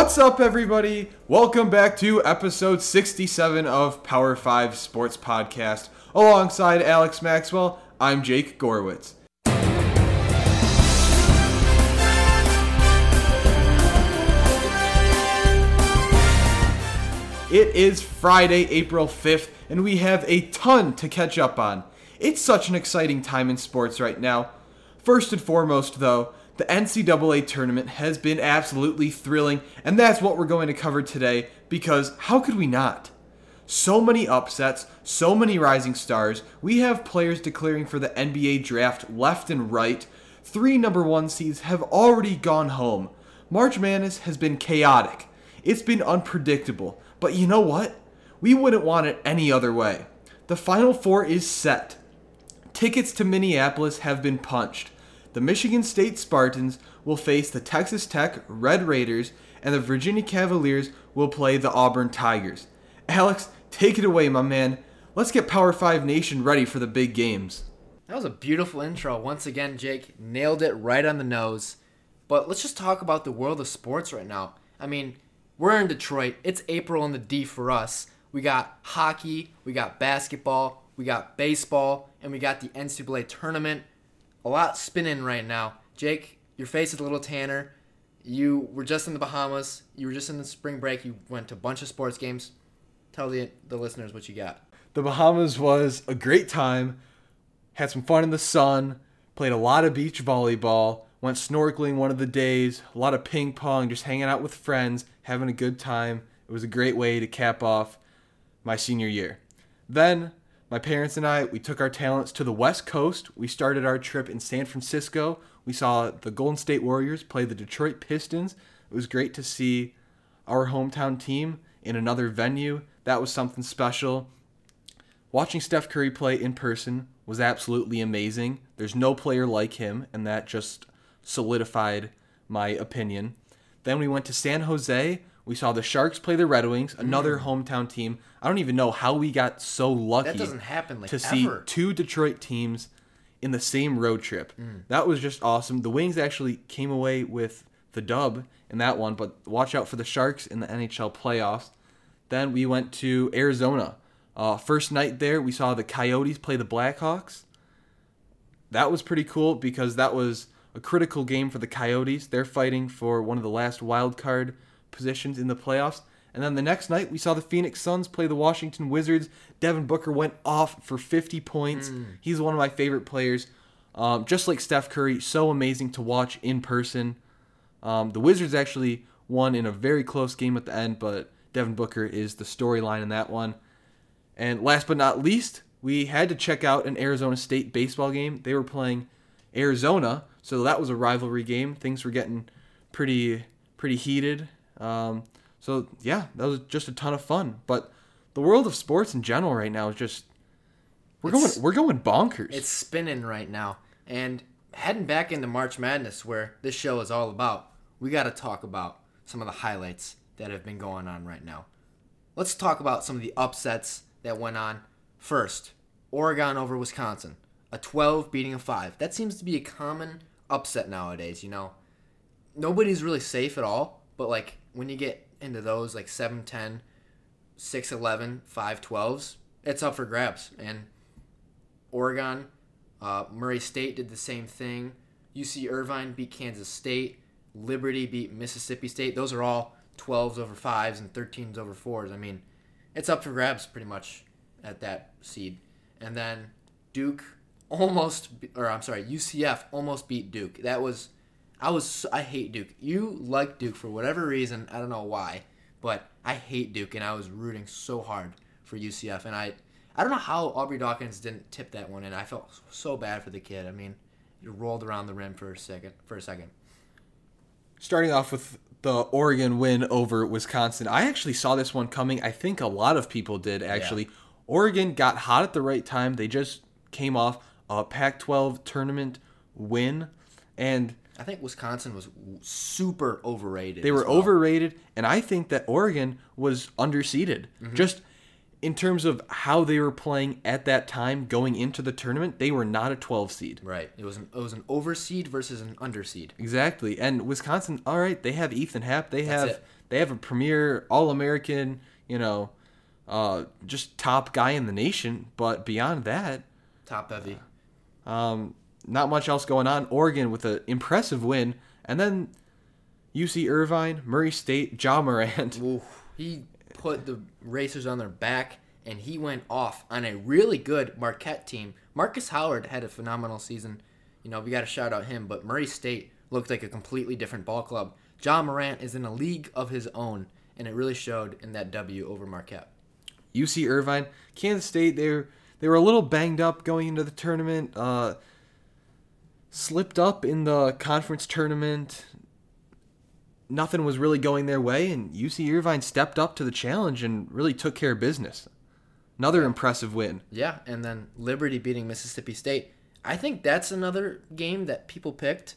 What's up, everybody? Welcome back to episode 67 of Power 5 Sports Podcast. Alongside Alex Maxwell, I'm Jake Gorwitz. It is Friday, April 5th, and we have a ton to catch up on. It's such an exciting time in sports right now. First and foremost, though, the NCAA tournament has been absolutely thrilling, and that's what we're going to cover today because how could we not? So many upsets, so many rising stars. We have players declaring for the NBA draft left and right. Three number one seeds have already gone home. March Madness has been chaotic. It's been unpredictable. But you know what? We wouldn't want it any other way. The Final Four is set. Tickets to Minneapolis have been punched. The Michigan State Spartans will face the Texas Tech Red Raiders, and the Virginia Cavaliers will play the Auburn Tigers. Alex, take it away, my man. Let's get Power 5 Nation ready for the big games. That was a beautiful intro. Once again, Jake nailed it right on the nose. But let's just talk about the world of sports right now. I mean, we're in Detroit. It's April in the D for us. We got hockey, we got basketball, we got baseball, and we got the NCAA tournament. A lot spinning right now. Jake, your face is a little tanner. You were just in the Bahamas. You were just in the spring break. You went to a bunch of sports games. Tell the, the listeners what you got. The Bahamas was a great time. Had some fun in the sun. Played a lot of beach volleyball. Went snorkeling one of the days. A lot of ping pong. Just hanging out with friends. Having a good time. It was a great way to cap off my senior year. Then my parents and I, we took our talents to the West Coast. We started our trip in San Francisco. We saw the Golden State Warriors play the Detroit Pistons. It was great to see our hometown team in another venue. That was something special. Watching Steph Curry play in person was absolutely amazing. There's no player like him, and that just solidified my opinion. Then we went to San Jose. We saw the Sharks play the Red Wings, another hometown team. I don't even know how we got so lucky That doesn't happen like to see ever. two Detroit teams in the same road trip. That was just awesome. The Wings actually came away with the dub in that one, but watch out for the Sharks in the NHL playoffs. Then we went to Arizona. Uh, first night there, we saw the Coyotes play the Blackhawks. That was pretty cool because that was a critical game for the Coyotes. They're fighting for one of the last wild card positions in the playoffs. And then the next night, we saw the Phoenix Suns play the Washington Wizards. Devin Booker went off for 50 points. He's one of my favorite players. Um, just like Steph Curry, so amazing to watch in person. Um, the Wizards actually won in a very close game at the end, but Devin Booker is the storyline in that one. And last but not least, we had to check out an Arizona State baseball game. They were playing Arizona, so that was a rivalry game. Things were getting pretty pretty heated. Um, so yeah, that was just a ton of fun. But the world of sports in general right now is just we're It's- going we're going bonkers. It's spinning right now. And heading back into March Madness, where this show is all about, we got to talk about some of the highlights that have been going on right now. Let's talk about some of the upsets that went on. First, Oregon over Wisconsin, a 12 beating a 5. That seems to be a common upset nowadays, you know. Nobody's really safe at all, but like when you get into those like 7 10, 6 11, 5 12s, it's up for grabs. And Oregon. Uh, Murray State did the same thing. UC Irvine beat Kansas State. Liberty beat Mississippi State. Those are all 12s over 5s and 13s over 4s. I mean, it's up for grabs pretty much at that seed. And then Duke almost, or I'm sorry, UCF almost beat Duke. That was, I was, I hate Duke. You like Duke for whatever reason. I don't know why, but I hate Duke, and I was rooting so hard for UCF. And I, I don't know how Aubrey Dawkins didn't tip that one in. I felt so bad for the kid. I mean, he rolled around the rim for a second. For a second. starting off with the Oregon win over Wisconsin. I actually saw this one coming. I think a lot of people did actually. Oregon got hot at the right time. They just came off a Pac-12 tournament win and I think Wisconsin was super overrated. they were well. overrated and I think that Oregon was underseeded. Mm-hmm. Just in terms of how they were playing at that time going into the tournament, they were not a 12 seed. Right. It was an it was an overseed versus an underseed. Exactly. And Wisconsin, all right, they have Ethan Happ. They That's have it. they have a premier all-American, you know, uh, just top guy in the nation, but beyond that, Top heavy. um, not much else going on. Oregon with an impressive win, and then UC Irvine, Murray State, Ja Morant. Ooh, he put the racers on their back and he went off on a really good Marquette team. Markus Howard had a phenomenal season. You know, we got to shout out him, but Murray State looked like a completely different ball club. Ja Morant is in a league of his own, and it really showed in that W over Marquette. UC Irvine, Kansas State. They were they were a little banged up going into the tournament. Uh, slipped up in the conference tournament. Nothing was really going their way, and UC Irvine stepped up to the challenge and really took care of business. Another impressive win. Yeah, and then Liberty beating Mississippi State. I think that's another game that people picked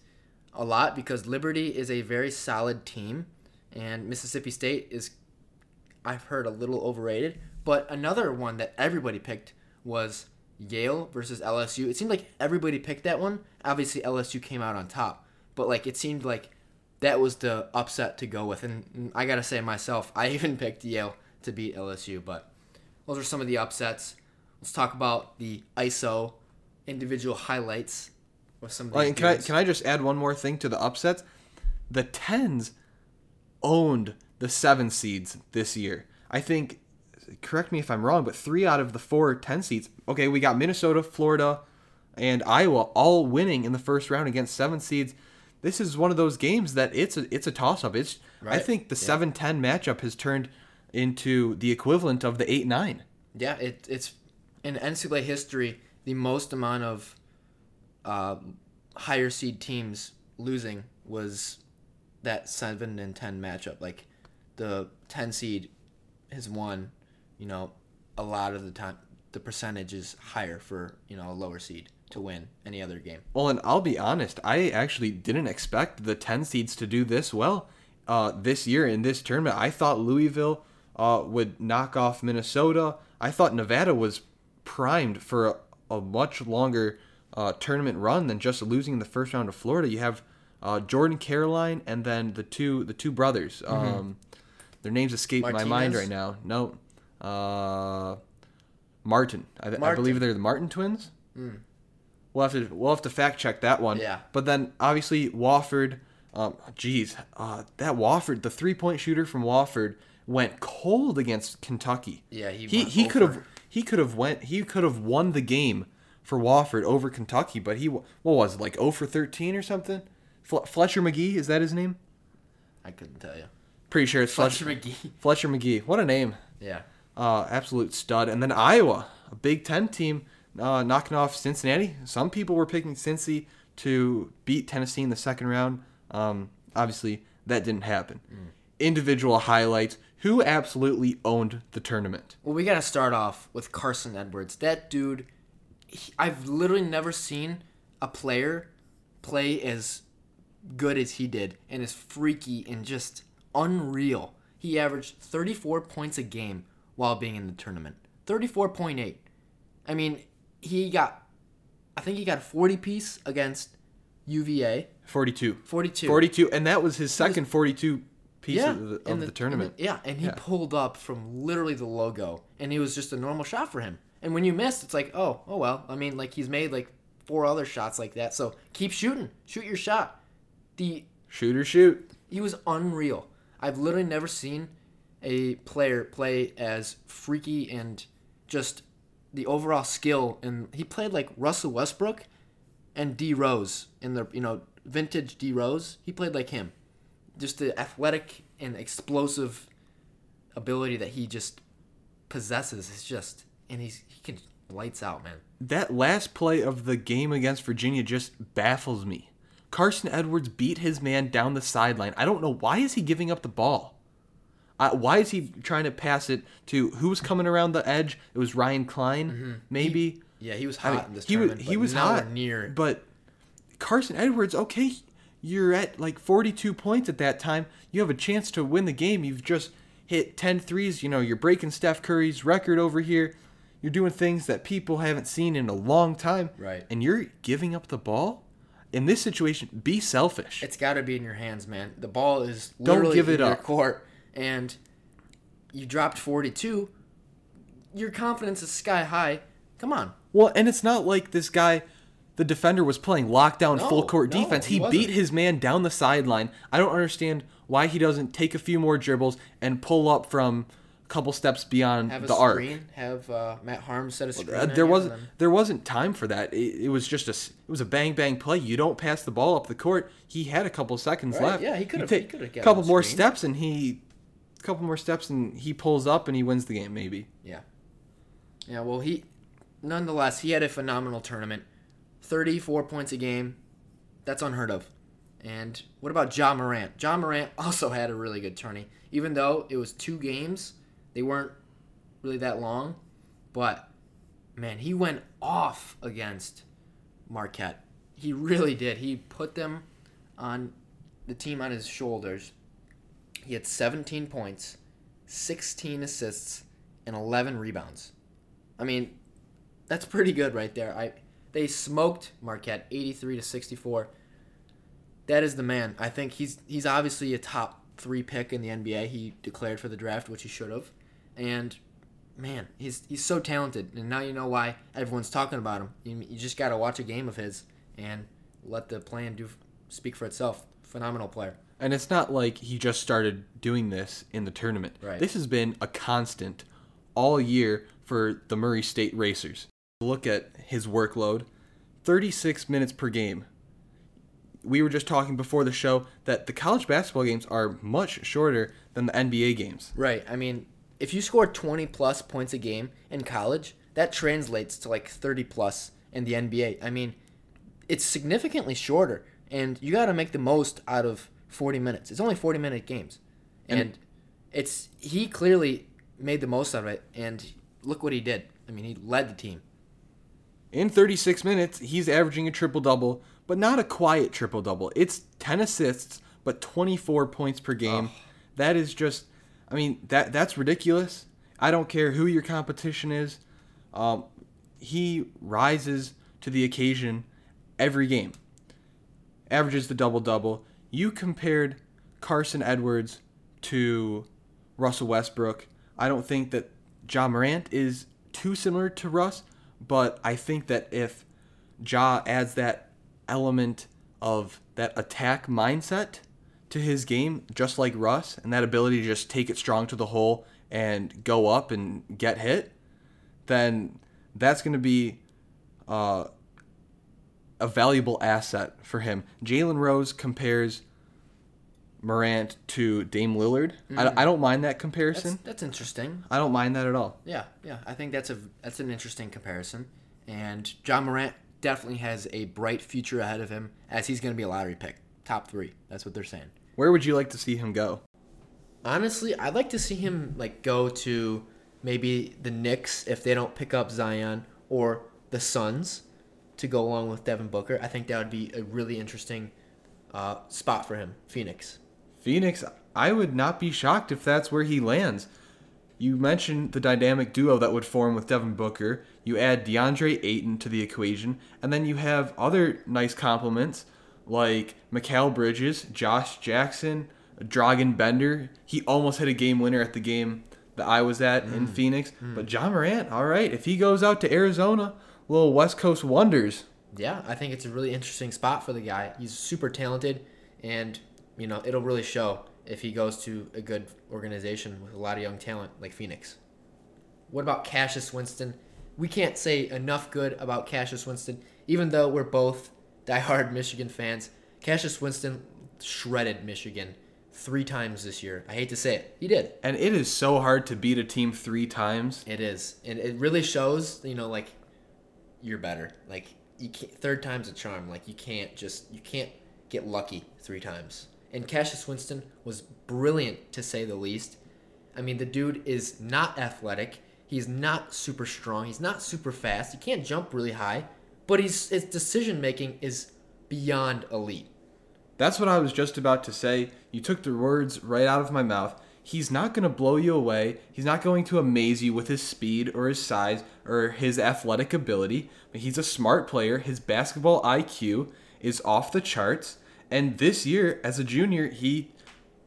a lot because Liberty is a very solid team, and Mississippi State is, I've heard, a little overrated. But another one that everybody picked was Yale versus LSU. It seemed like everybody picked that one. Obviously, LSU came out on top, but like it seemed like that was the upset to go with. And I gotta say myself, I even picked Yale to beat LSU, but those are some of the upsets. Let's talk about the ISO individual highlights with some of Like, can I can I just add one more thing to the upsets? The tens owned the seven seeds this year. I think. Correct me if I'm wrong, but three out of the four 10 seeds. Okay, we got Minnesota, Florida, and Iowa all winning in the first round against seven seeds. This is one of those games that it's a it's a toss up. It's I think the Yeah. seven ten matchup has turned into the equivalent of the eight nine. Yeah, it, it's in NCAA history the most amount of uh, higher seed teams losing was that seven and ten matchup. Like the ten seed has won, you know, a lot of the time. The percentage is higher for you know a lower seed to win any other game. Well, and I'll be honest, I actually didn't expect the 10 seeds to do this well uh, this year in this tournament. I thought Louisville uh, would knock off Minnesota. I thought Nevada was primed for a, a much longer uh, tournament run than just losing in the first round to Florida. You have uh, Jordan Caroline and then the two the two brothers. Um, their names escape my mind right now. No, uh, Martin. I, I believe they're the Martin twins. We'll have to we'll have to fact check that one. Yeah. But then obviously Wofford, um, geez, uh, that Wofford, the three point shooter from Wofford went cold against Kentucky. Yeah, he he he could have he could have went he could have won the game for Wofford over Kentucky, but he what was it like 0 for 13 or something? Fle- Fletcher Magee is that his name? I couldn't tell you. Pretty sure it's Fletcher Fletcher Magee. Fletcher Magee. What a name. Yeah. Uh, absolute stud. And then Iowa, a Big Ten team, uh, knocking off Cincinnati. Some people were picking Cincy to beat Tennessee in the second round. Um, obviously, that didn't happen. Individual highlights. Who absolutely owned the tournament? Well, we got to start off with Carson Edwards. That dude, he, I've literally never seen a player play as good as he did and as freaky and just unreal. He averaged 34 points a game while being in the tournament. 34.8. I mean, he got, I think he got a 40 piece against UVA. 42. 42. 42. And that was his second 42 piece of, the, of the, tournament. the- yeah, and he Yeah. pulled up from literally the logo, and it was just a normal shot for him. And when you missed, it's like, oh, oh well. I mean, like he's made like four other shots like that. So keep shooting, shoot your shot. The Shoot or shoot. he was unreal. I've literally never seen a player play as freaky and just the overall skill. And he played like Russell Westbrook and D Rose in the you know vintage D Rose. He played like him, just the athletic and explosive ability that he just possesses is just, and he's he can lights out, man. That last play of the game against Virginia just baffles me. Carson Edwards beat his man down the sideline. I don't know why is he giving up the ball. Uh, why is he trying to pass it to who was coming around the edge? It was Ryan Cline, maybe. Yeah, he was I hot mean, in this he was tournament. he but was hot near. But Carson Edwards, okay, you're at like 42 points at that time. You have a chance to win the game. You've just hit 10 threes. You know, you're breaking Steph Curry's record over here. You're doing things that people haven't seen in a long time. Right. And you're giving up the ball? In this situation, be selfish. It's got to be in your hands, man. The ball is Don't literally give it in your up. court, and you dropped 42. Your confidence is sky high. Come on. Well, and it's not like this guy, the defender, was playing lockdown No, full court no, defense. he He, wasn't. beat his man down the sideline. I don't understand why he doesn't take a few more dribbles and pull up from a couple steps beyond Have a the arc. screen. Have uh, Matt Haarms set a screen. Uh, on there wasn't then- there wasn't time for that. It, it was just a s- it was a bang bang play. You don't pass the ball up the court. He had a couple seconds Right, left. yeah, he You could've- take he could've a gotten couple more steps and he a couple more steps and he pulls up and he wins the game maybe. Yeah. Yeah, well, he, nonetheless, he had a phenomenal tournament. 34 points a game. That's unheard of. And what about Ja Morant? Ja Morant also had a really good tourney. Even though it was two games, they weren't really that long. But, man, he went off against Marquette. He really did. He put them on the team on his shoulders. He had 17 points, 16 assists, and 11 rebounds. I mean, that's pretty good right there. I they smoked Marquette 83 to 64. That is the man. I think he's he's obviously a top 3 pick in the NBA. He declared for the draft, which he should have. And man, he's he's so talented. And now you know why everyone's talking about him. You, you just got to watch a game of his and let the plan do speak for itself. Phenomenal player. And it's not like he just started doing this in the tournament. Right. This has been a constant all year for the Murray State Racers. Look at his workload 36 minutes per game. We were just talking before the show that the college basketball games are much shorter than the NBA games. Right. I mean, if you score 20 plus points a game in college, that translates to like 30 plus in the NBA. I mean, it's significantly shorter, and you got to make the most out of 40 minutes. It's only 40 minute games. And, And- it's he clearly made the most of it, and look what he did. I mean, he led the team. In 36 minutes, he's averaging a triple double, but not a quiet triple double. It's 10 assists, but 24 points per game. That is just, I mean, that that's ridiculous. I don't care who your competition is. Um, he rises to the occasion every game. Averages the double double. You compared Carson Edwards to Russell Westbrook. I don't think that Ja Morant is too similar to Russ, but I think that if Ja adds that element of that attack mindset to his game, just like Russ, and that ability to just take it strong to the hole and go up and get hit, then that's going to be uh, a valuable asset for him. Jalen Rose compares Morant to Dame Lillard. I, I mm. don't mind that That's, comparison. that's interesting. I don't mind that at all. Yeah, yeah. I think that's a that's an interesting comparison. And Ja Morant definitely has a bright future ahead of him as he's going to be a lottery pick, top three. That's what they're saying. Where would you like to see him go? Honestly, I'd like to see him like go to maybe the Knicks if they don't pick up Zion or the Suns to go along with Devin Booker. I think that would be a really interesting uh, spot for him. Phoenix. Phoenix, I would not be shocked if that's where he lands. You mentioned the dynamic duo that would form with Devin Booker. You add DeAndre Ayton to the equation, and then you have other nice compliments like Mikal Bridges, Josh Jackson, Dragan Bender. He almost hit a game winner at the game that I was at in Phoenix. But Ja Morant, all right, if he goes out to Arizona, little West Coast wonders. Yeah, I think it's a really interesting spot for the guy. He's super talented, and you know it'll really show if he goes to a good organization with a lot of young talent like Phoenix. What about Cassius Winston? We can't say enough good about Cassius Winston, even though we're both diehard Michigan fans. Cassius Winston shredded Michigan three times this year. I hate to say it, he did. And it is so hard to beat a team three times. It is, and it really shows. You know, like you're better. Like you can't. Third time's a charm. Like you can't just you can't get lucky three times. And Cassius Winston was brilliant to say the least. I mean, the dude is not athletic. He's not super strong. He's not super fast. He can't jump really high, but he's his decision making is beyond elite. That's what I was just about to say. You took the words right out of my mouth. He's not going to blow you away. He's not going to amaze you with his speed or his size or his athletic ability. But he's a smart player. His basketball IQ is off the charts. And this year, as a junior, he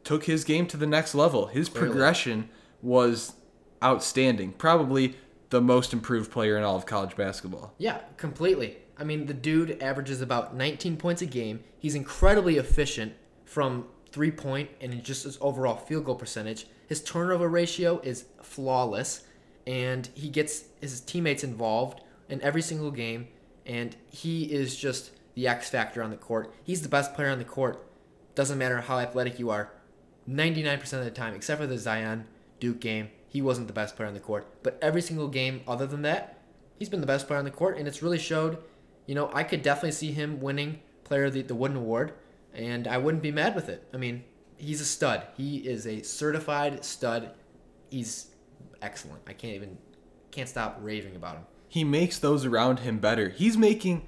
took his game to the next level. His Clearly. progression was outstanding. Probably the most improved player in all of college basketball. Yeah, completely. I mean, the dude averages about 19 points a game. He's incredibly efficient from three point and just his overall field goal percentage. His turnover ratio is flawless, and he gets his teammates involved in every single game. And he is just the X factor on the court. He's the best player on the court. Doesn't matter how athletic you are. 99% of the time, except for the Zion Duke game, he wasn't the best player on the court. But every single game other than that, he's been the best player on the court, and it's really showed. You know, I could definitely see him winning Player of the, the Wooden Award, and I wouldn't be mad with it. I mean, he's a stud. He is a certified stud. He's excellent. I can't even can't stop raving about him. he makes those around him better. He's making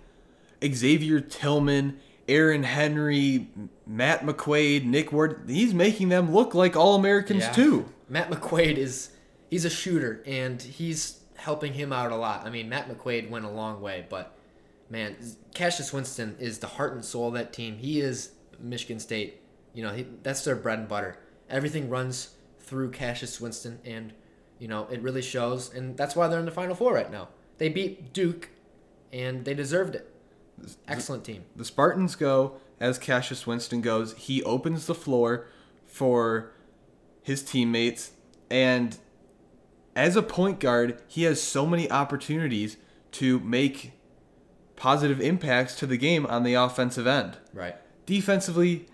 Xavier Tillman, Aaron Henry, Matt McQuaid, Nick Ward. He's making them look like all Americans Yeah. too. Matt McQuaid is he's a shooter and he's helping him out a lot. I mean, Matt McQuaid went a long way, but man, Cassius Winston is the heart and soul of that team. He is Michigan State. You know, he, that's their bread and butter. Everything runs through Cassius Winston, and you know it really shows. And that's why they're in the Final Four right now. They beat Duke, and they deserved it. Excellent team. The Spartans go as Cassius Winston goes. He opens the floor for his teammates, and as a point guard, he has so many opportunities to make positive impacts to the game on the offensive end. Right. Defensively,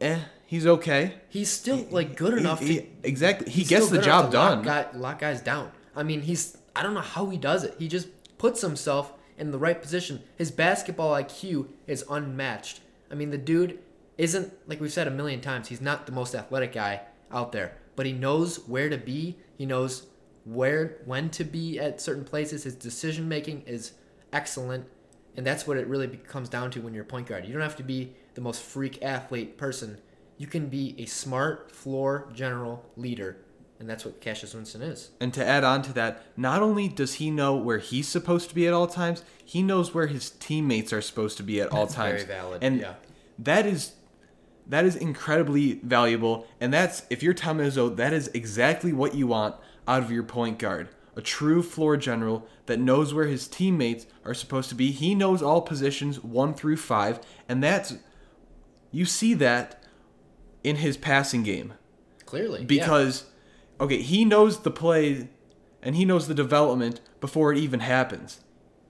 eh, he's okay. He's still like good enough He- to he- exactly. He gets the job to lock done. Guy, lock guys down. I mean, he's I don't know how he does it. He just puts himself in the right position. His basketball IQ is unmatched. I mean, the dude isn't like we've said a million times. He's not the most athletic guy out there, but he knows where to be. He knows where when to be at certain places. His decision making is excellent. And that's what it really comes down to when you're a point guard. You don't have to be the most freak athlete person. You can be a smart floor general leader, and that's what Cassius Winston is. And to add on to that, not only does he know where he's supposed to be at all times, he knows where his teammates are supposed to be at all That's times. very valid, And yeah. that is that is incredibly valuable. And that's if you're Tom Izzo, that is exactly what you want out of your point guard. A true floor general that knows where his teammates are supposed to be. He knows all positions one through five, and that's you see that in his passing game Clearly, yeah. because okay he knows the play and he knows the development before it even happens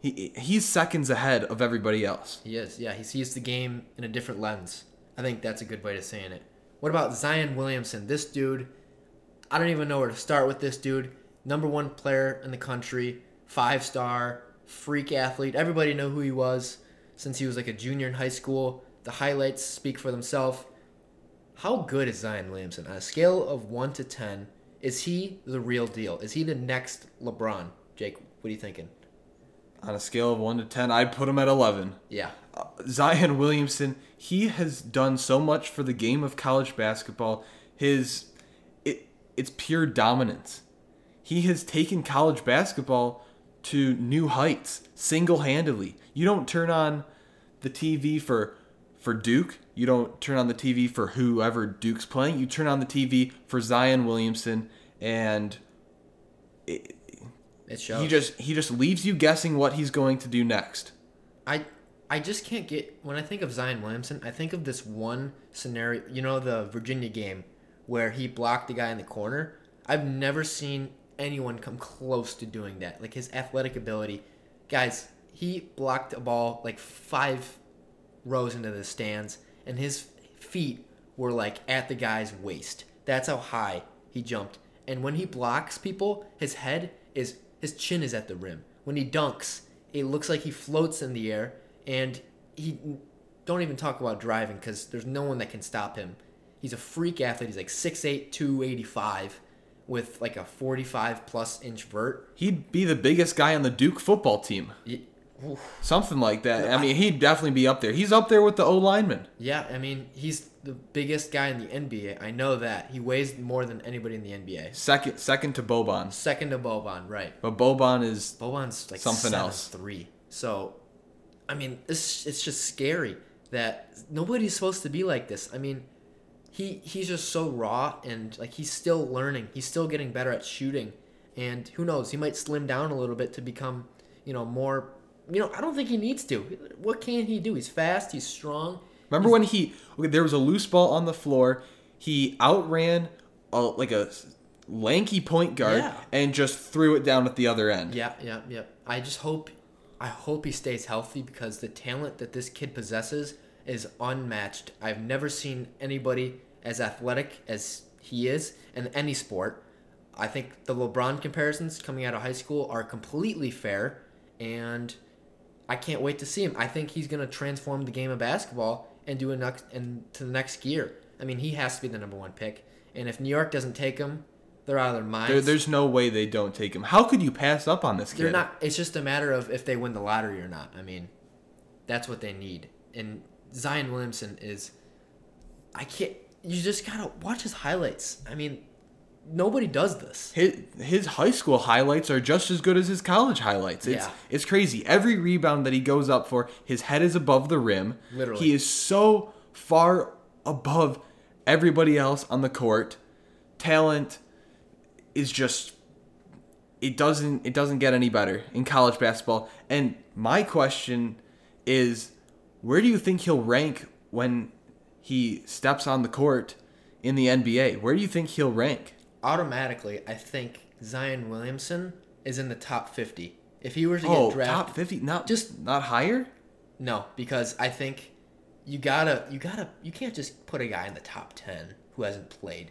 he he's seconds ahead of everybody else he is. Yeah, he sees the game in a different lens. I think that's a good way of saying it. What about Zion Williamson? This dude, I don't even know where to start with this dude. Number one player in the country, five star, freak athlete. Everybody knew who he was since he was like a junior in high school. The highlights speak for themselves. How good is Zion Williamson? On a scale of 1 to 10, is he the real deal? Is he the next LeBron? Jake, what are you thinking? on a scale of 1 to 10 i'd put him at 11 Yeah. Uh, zion williamson he has done so much for the game of college basketball his it, it's pure dominance he has taken college basketball to new heights single-handedly you don't turn on the tv for for duke you don't turn on the tv for whoever duke's playing you turn on the tv for zion williamson and it, It shows. he just he just leaves you guessing what he's going to do next I I just can't get when I think of Zion Williamson, I think of this one scenario, you know the Virginia game where he blocked the guy in the corner. I've never seen anyone come close to doing that. Like his athletic ability. Guys, he blocked a ball like 5 rows into the stands and his feet were like at the guy's waist. That's how high he jumped. And when he blocks people, his head is his chin is at the rim. When he dunks, it looks like he floats in the air and he don't even talk about driving cuz there's no one that can stop him. He's a freak athlete. He's like 6'8", 285 with like a 45 plus inch vert. he'd be the biggest guy on the duke football team Y- something like that. I mean, he'd definitely be up there. He's up there with the O lineman. Yeah, I mean, he's the biggest guy in the NBA. I know that. He weighs more than anybody in the NBA. Second, second to Boban, Second to Boban, right. but Boban is Boban's like Something seven else. three. So, I mean, it's it's just scary that nobody's supposed to be like this. I mean, he he's just so raw and like he's still learning. He's still getting better at shooting, and who knows? He might slim down a little bit to become, you know, more. You know, I don't think he needs to. What can he do? He's fast. He's strong. Remember when he okay, there was a loose ball on the floor, he outran a, like a lanky point guard Yeah. and just threw it down at the other end. Yeah, yeah, yeah. I just hope, I hope he stays healthy because the talent that this kid possesses is unmatched. I've never seen anybody as athletic as he is in any sport. I think the LeBron comparisons coming out of high school are completely fair, and I can't wait to see him. I think he's gonna transform the game of basketball and do next and to the next gear. I mean, he has to be the number one pick, and if New York doesn't take him, they're out of their minds. There, there's no way they don't take him. How could you pass up on this kid? They're not. It's just a matter of if they win the lottery or not. I mean, that's what they need. And Zion Williamson is. I can't. You just gotta watch his highlights. I mean, nobody does this. His, his high school highlights are just as good as his college highlights. It's Yeah. it's crazy. Every rebound that he goes up for, his head is above the rim. Literally. He is so far above everybody else on the court. Talent is just it doesn't it doesn't get any better in college basketball. And my question is where do you think he'll rank when he steps on the court in the NBA? Where do you think he'll rank? Automatically, I think Zion Williamson is in the top fifty. If he were to get Oh, drafted, top 50, not Just- not higher? No, because I think you gotta you gotta you can't just put a guy in the top ten who hasn't played.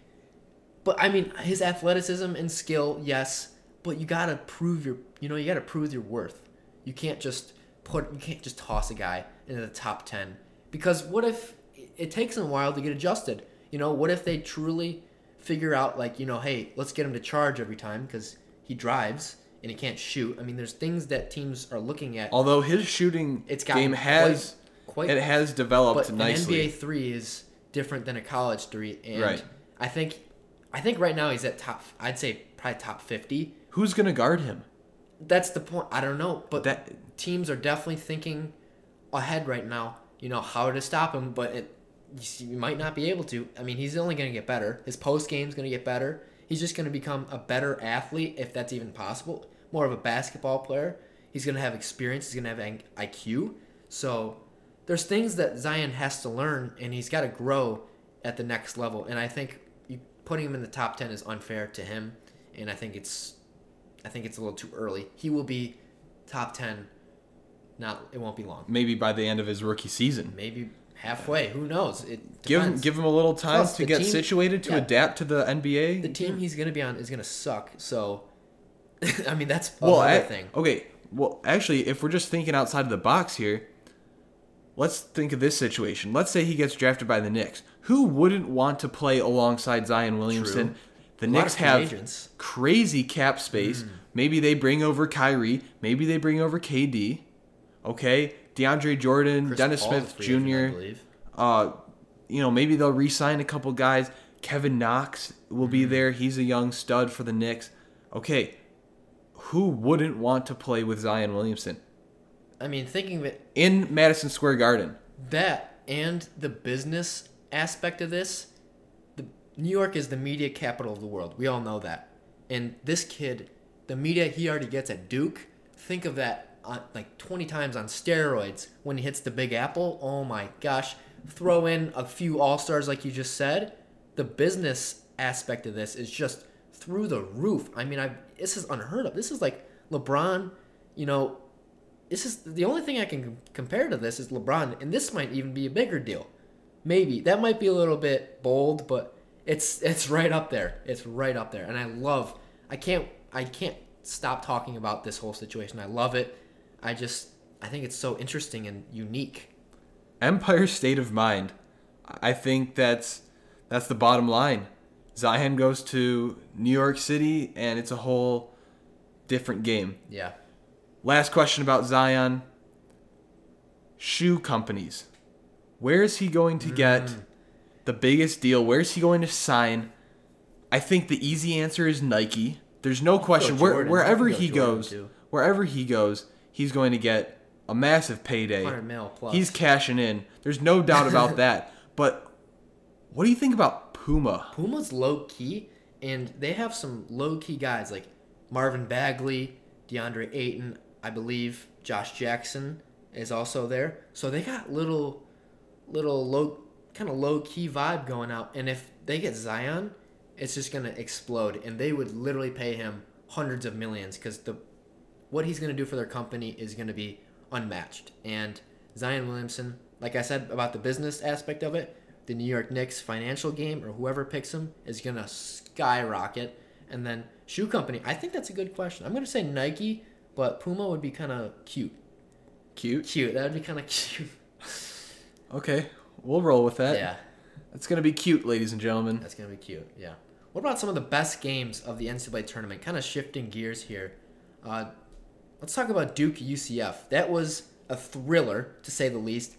But I mean his athleticism and skill, yes, but you gotta prove your you know, you gotta prove your worth. You can't just put you can't just toss a guy into the top ten. Because what if it takes them a while to get adjusted? You know, what if they truly figure out like, you know, hey, let's get him to charge every time because he drives and he can't shoot. I mean, there's things that teams are looking at Although his shooting It's game has quite- quite- it has developed but nicely. an NBA three is different than a college three, and Right. I think, I think right now he's at top. I'd say probably top fifty. Who's gonna guard him? That's the point. I don't know, but That- teams are definitely thinking ahead right now. You know how to stop him, but it, you, might not be able to. I mean, he's only going to get better. His post game's going to get better. He's just going to become a better athlete, if that's even possible. More of a basketball player. He's going to have experience. He's going to have IQ. So there's things that Zion has to learn, and he's got to grow at the next level. And I think you, putting him in the top ten is unfair to him, and I think it's, I think it's a little too early. He will be top ten. Not it won't be long. Maybe by the end of his rookie season. Maybe halfway. Who knows? It Give him give him a little time Plus, to get team- situated to yeah. adapt to the NBA. the team he's gonna be on is gonna suck. So, I mean that's well, other I- thing. okay. Well, actually, if we're just thinking outside of the box here, let's think of this situation. Let's say he gets drafted by the Knicks. Who wouldn't want to play alongside Zion Williamson? True. The A Knicks have agents. Crazy cap space. Hmm. Maybe they bring over Kyrie. Maybe they bring over KD. Okay, DeAndre Jordan, Chris Dennis Paul's a Smith free agent, I Jr. Uh, you know, maybe they'll re-sign a couple guys. Kevin Knox will be Mm-hmm. there. He's a young stud for the Knicks. Okay, who wouldn't want to play with Zion Williamson I mean, thinking of it in Madison Square Garden? that and the business aspect of this, the New York is the media capital of the world. We all know that. And this kid, the media he already gets at Duke, think of that on, like 20 times on steroids when he hits the Big Apple. Oh my gosh. Throw in a few All Stars, like you just said. The business aspect of this is just through the roof. I mean, I this is unheard of. This is like LeBron, you know, this is the only thing I can compare to this is LeBron, and this might even be a bigger deal. Maybe that might be a little bit bold, but it's it's right up there. It's right up there, and I love. I can't I can't stop talking about this whole situation. I love it. I just I think it's so interesting and unique. Empire State of Mind. I think that's that's the bottom line. Zion goes to New York City, and it's a whole different game. Yeah. Last question about Zion. shoe companies. Where is he going to get mm. the biggest deal? Where is he going to sign? I think the easy answer is Nike. There's no question. Where, wherever go he goes, too. wherever he goes, he's going to get a massive payday. 100 mil plus. He's cashing in. There's no doubt about that. But what do you think about Puma? Puma's low key, and they have some low key guys like Marvin Bagley, DeAndre Ayton, I believe Josh Jackson is also there. So they got little, little low, kind of low key vibe going out. And if they get Zion, it's just gonna explode, and they would literally pay him hundreds of millions because the what he's gonna do for their company is gonna be unmatched. And Zion Williamson, like I said about the business aspect of it, the New York Knicks financial game or whoever picks him is gonna skyrocket. And then shoe company, I think that's a good question. I'm gonna say Nike, but Puma would be kind of cute. Cute. Cute. That would be kind of cute. Okay, we'll roll with that. yeah, It's gonna be cute, ladies and gentlemen. that's gonna be cute. Yeah. What about some of the best games of the NCAA tournament? Kind of shifting gears here. Uh, let's talk about Duke UCF. That was a thriller to say the least.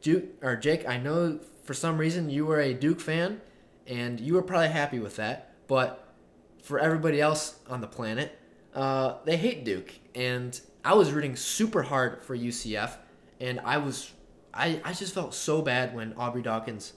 Duke or Jake, I know for some reason you were a Duke fan, and you were probably happy with that. But for everybody else on the planet, uh, they hate Duke, and I was rooting super hard for UCF, and I was, I, I just felt so bad when Aubrey Dawkins,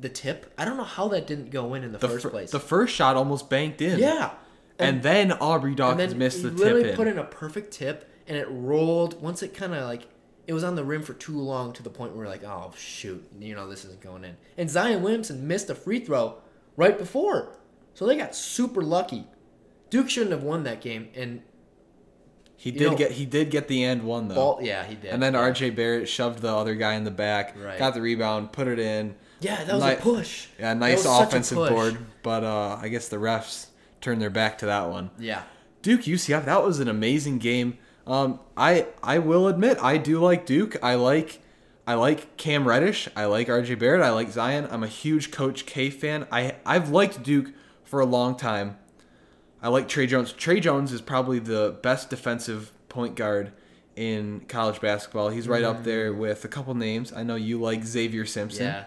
the tip. I don't know how that didn't go in in the, The, first fir- place. the first shot almost banked in. yeah, And, then Aubrey and Dawkins then missed he the literally tip in. put in a perfect tip, and it rolled. Once it kind of like it was on the rim for too long to the point where we're like, oh shoot, you know this isn't going in. And Zion Williamson missed a free throw right before, so they got super lucky. Duke shouldn't have won that game, and he did know- get he did get the end one though. ball. Yeah, he did. and then yeah. R.J. Barrett shoved the other guy in the back, Right. got the rebound, put it in. Yeah, that was Ni- a push. Yeah, nice was such a offensive board, but uh, I guess the refs turned their back to that one. Yeah, Duke UCF, that was an amazing game. Um, I I will admit I do like Duke. I like I like Cam Reddish. I like RJ Barrett. I like Zion. I'm a huge Coach K fan. I I've liked Duke for a long time. I like Tre Jones. Tre Jones is probably the best defensive point guard in college basketball. He's right up there with a couple names. I know you like Xavier Simpson. yeah,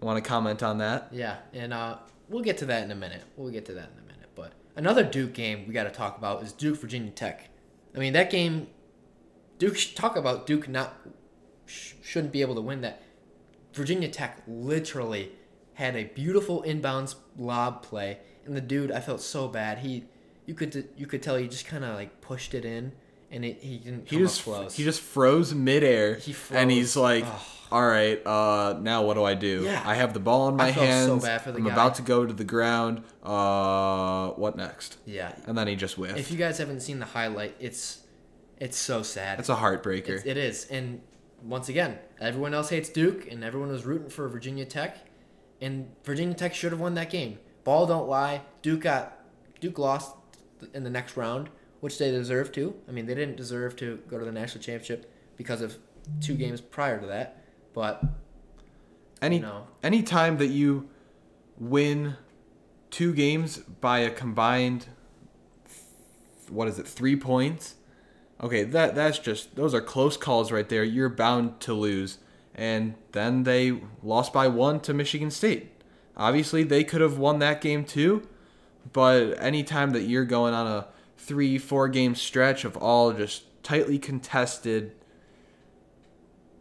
Want to comment on that? yeah, and uh, we'll get to that in a minute. We'll get to that in a minute. Another Duke game we got to talk about is Duke Virginia Tech. I mean that game, Duke talk about Duke not sh- shouldn't be able to win that. Virginia Tech literally had a beautiful inbounds lob play, and the dude I felt so bad. He, you could you could tell he just kind of like pushed it in, and it, he didn't He just close. he just froze midair, He and he's like, Ugh. "All right, uh, now what do I do? Yeah. I have the ball in my I felt so hands. bad for the I'm guy. about to go to the ground. Uh, what next?" yeah. And then he just whiffed. If you guys haven't seen the highlight, it's it's so sad. It's a heartbreaker. It's, it is, and once again, everyone else hates Duke, and everyone was rooting for Virginia Tech, and Virginia Tech should have won that game. Ball don't lie. Duke got Duke lost in the next round, which they deserve to. I mean, they didn't deserve to go to the national championship because of two games prior to that, but Any you know. any time that you win two games by a combined what is it three points okay that that's just those are close calls right there you're bound to lose and then they lost by one to michigan state obviously they could have won that game too but anytime that you're going on a three four game stretch of all just tightly contested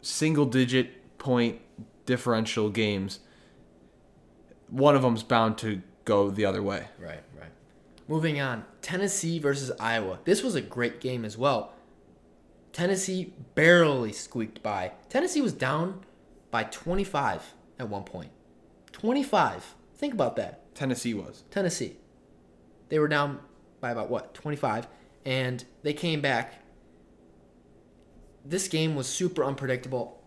single digit point differential games, one of them's bound to go the other way. Right, right. Moving on, Tennessee versus Iowa. This was a great game as well. Tennessee barely squeaked by. Tennessee was down by 25 at one point. 25. Think about that. Tennessee was. Tennessee. They were down by about what? 25 and they came back. This game was super unpredictable.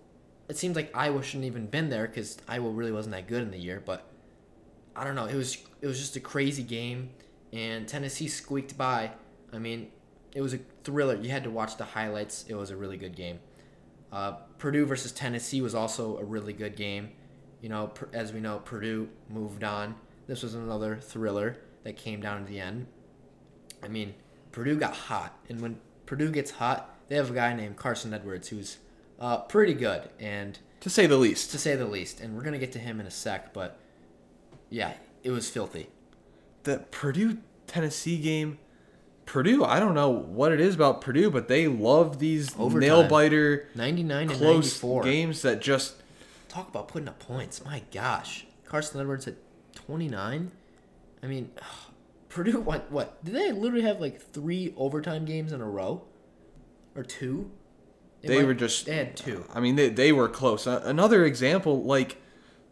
It seems like Iowa shouldn't even been there cuz Iowa really wasn't that good in the year, but I don't know. It was it was just a crazy game, and Tennessee squeaked by. I mean, it was a thriller. You had to watch the highlights. It was a really good game. Uh, Purdue versus Tennessee was also a really good game. You know, as we know, Purdue moved on. This was another thriller that came down to the end. I mean, Purdue got hot, and when Purdue gets hot, they have a guy named Carson Edwards who's uh, pretty good, and to say the least. to say the least. And we're gonna get to him in a sec, but yeah, it was filthy. the Purdue Tennessee game, Purdue, I don't know what it is about Purdue, but they love these nail biter Ninety nine and close games that just Talk about putting up points. My gosh, Carson Edwards at twenty nine. I mean, Purdue went what? Did they literally have like three overtime games in a row, or two? It They might- were just- they had two. I mean they, they were close. Another example like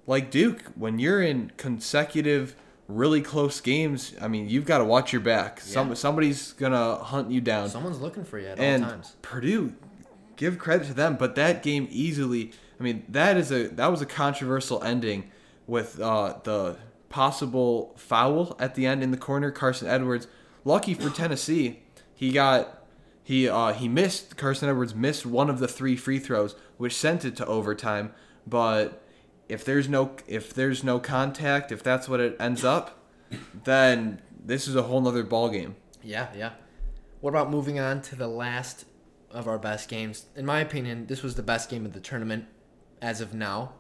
like Duke, when you're in consecutive really close games, I mean you've got to watch your back. Some somebody's gonna hunt you down. Someone's looking for you at and all times. Purdue, give credit to them, but that game easily. I mean, that is a that was a controversial ending with uh, the possible foul at the end in the corner. Carson Edwards, lucky for Tennessee, he got he uh, he missed. Carson Edwards missed one of the three free throws, which sent it to overtime. But if there's no if there's no contact, if that's what it ends up, then this is a whole nother ball game. Yeah, yeah. What about moving on to the last of our best games? In my opinion, this was the best game of the tournament as of now,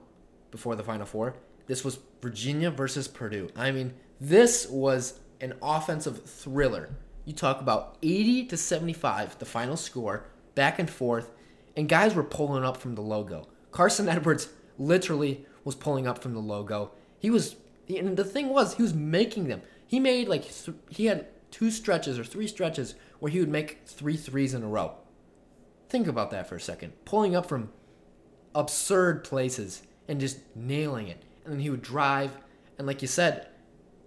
before the Final Four. This was Virginia versus Purdue. I mean, this was an offensive thriller. You talk about 80 to 75, the final score, back and forth, and guys were pulling up from the logo. Carson Edwards literally was pulling up from the logo. He was, and the thing was, he was making them. He made like, th- he had two stretches or three stretches where he would make three threes in a row. Think about that for a second. Pulling up from absurd places and just nailing it. And then he would drive, and like you said,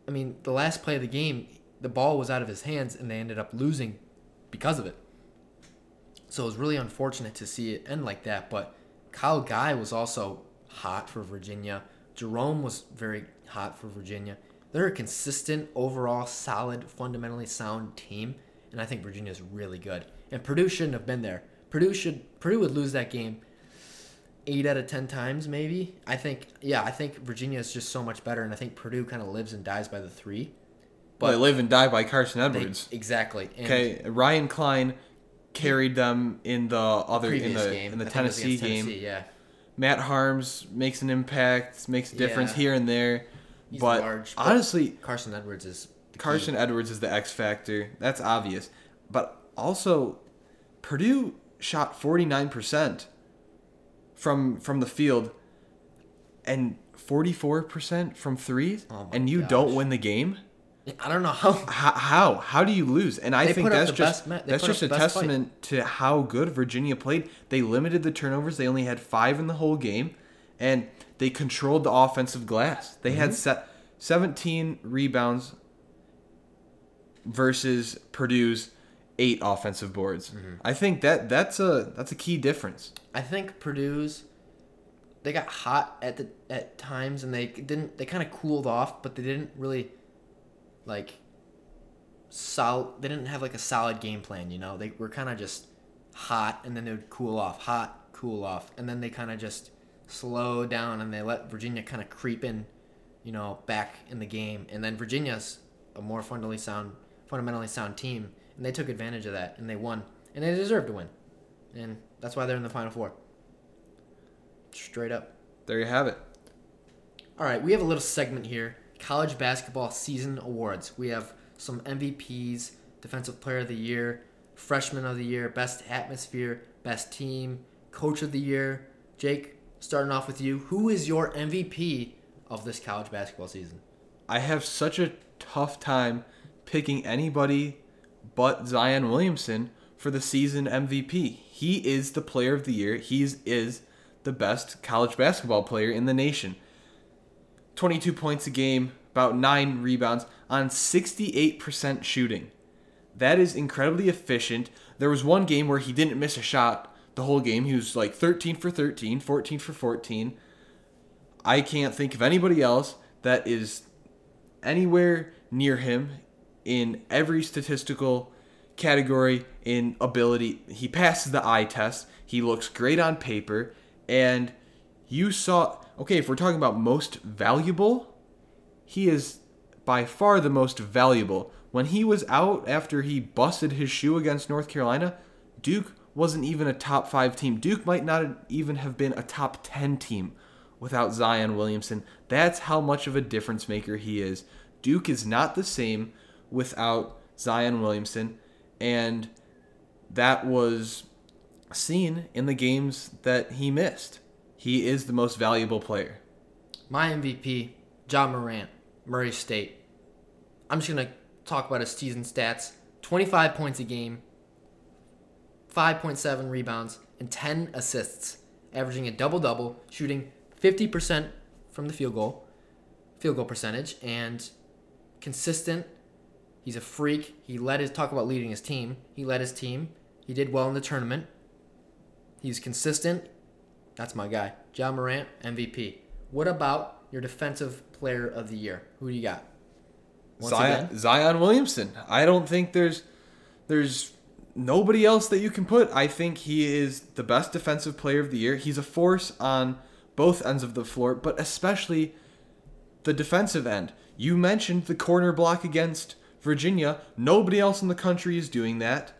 I mean, the last play of the game, the ball was out of his hands, and they ended up losing because of it. So it was really unfortunate to see it end like that. But Kyle Guy was also hot for Virginia. Jerome was very hot for Virginia. They're a consistent, overall, solid, fundamentally sound team, and I think Virginia is really good. And Purdue shouldn't have been there. Purdue should Purdue would lose that game eight out of ten times, maybe. I think, yeah, I think Virginia is just so much better, and I think Purdue kind of lives and dies by the three. But they live and die by Carson They- Edwards. exactly. And Okay, Ryan Cline carried them in the other in the game in the think Tennessee game. Yeah, Matt Haarms makes an impact, makes a difference Yeah. here and there. He's but large, but- honestly, Carson Edwards is the key. Carson Edwards is the X factor. That's obvious. But also, Purdue shot forty nine percent from from the field, and forty four percent from threes, Oh and you don't win the game. I don't know how. How, how how do you lose? And I They think that's just ma- that's just a best fight. testament to how good Virginia played. They limited the turnovers. They only had five in the whole game, and they controlled the offensive glass. They Mm-hmm. had set seventeen rebounds versus Purdue's eight offensive boards. Mm-hmm. I think that that's a that's a key difference. I think Purdue's they got hot at the at times and they didn't they kind of cooled off, but they didn't really like sol they didn't have like a solid game plan, you know. They were kind of just hot and then they would cool off, hot, cool off, and then they kind of just slow down and they let Virginia kind of creep in, you know, back in the game. And then Virginia's a more fundamentally sound fundamentally sound team, and they took advantage of that and they won. And they deserved to win. And that's why they're in the final four. Straight up. There you have it. All right, we have a little segment here college basketball season awards. We have some MVPs, Defensive Player of the Year, Freshman of the Year, Best Atmosphere, Best Team, Coach of the Year. Jake, starting off with you, who is your MVP of this college basketball season? I have such a tough time picking anybody but Zion Williamson for the season MVP. He is the player of the year. He is the best college basketball player in the nation. 22 points a game, about 9 rebounds on 68% shooting. That is incredibly efficient. There was one game where he didn't miss a shot the whole game. He was like 13 for 13, 14 for 14. I can't think of anybody else that is anywhere near him in every statistical category in ability. He passes the eye test. He looks great on paper. And you saw, okay, if we're talking about most valuable, he is by far the most valuable. When he was out after he busted his shoe against North Carolina, Duke wasn't even a top five team. Duke might not even have been a top 10 team without Zion Williamson. That's how much of a difference maker he is. Duke is not the same without Zion Williamson, and that was seen in the games that he missed. He is the most valuable player. My MVP, Ja Morant, Murray State. I'm just going to talk about his season stats 25 points a game, 5.7 rebounds, and 10 assists, averaging a double double, shooting 50% from the field goal, field goal percentage, and consistent. He's a freak. He led his talk about leading his team. He led his team. He did well in the tournament. He's consistent. That's my guy. Ja Morant, MVP. What about your defensive player of the year? Who do you got? Zion? Zion Williamson. I don't think there's there's nobody else that you can put. I think he is the best defensive player of the year. He's a force on both ends of the floor, but especially the defensive end. You mentioned the corner block against Virginia. Nobody else in the country is doing that.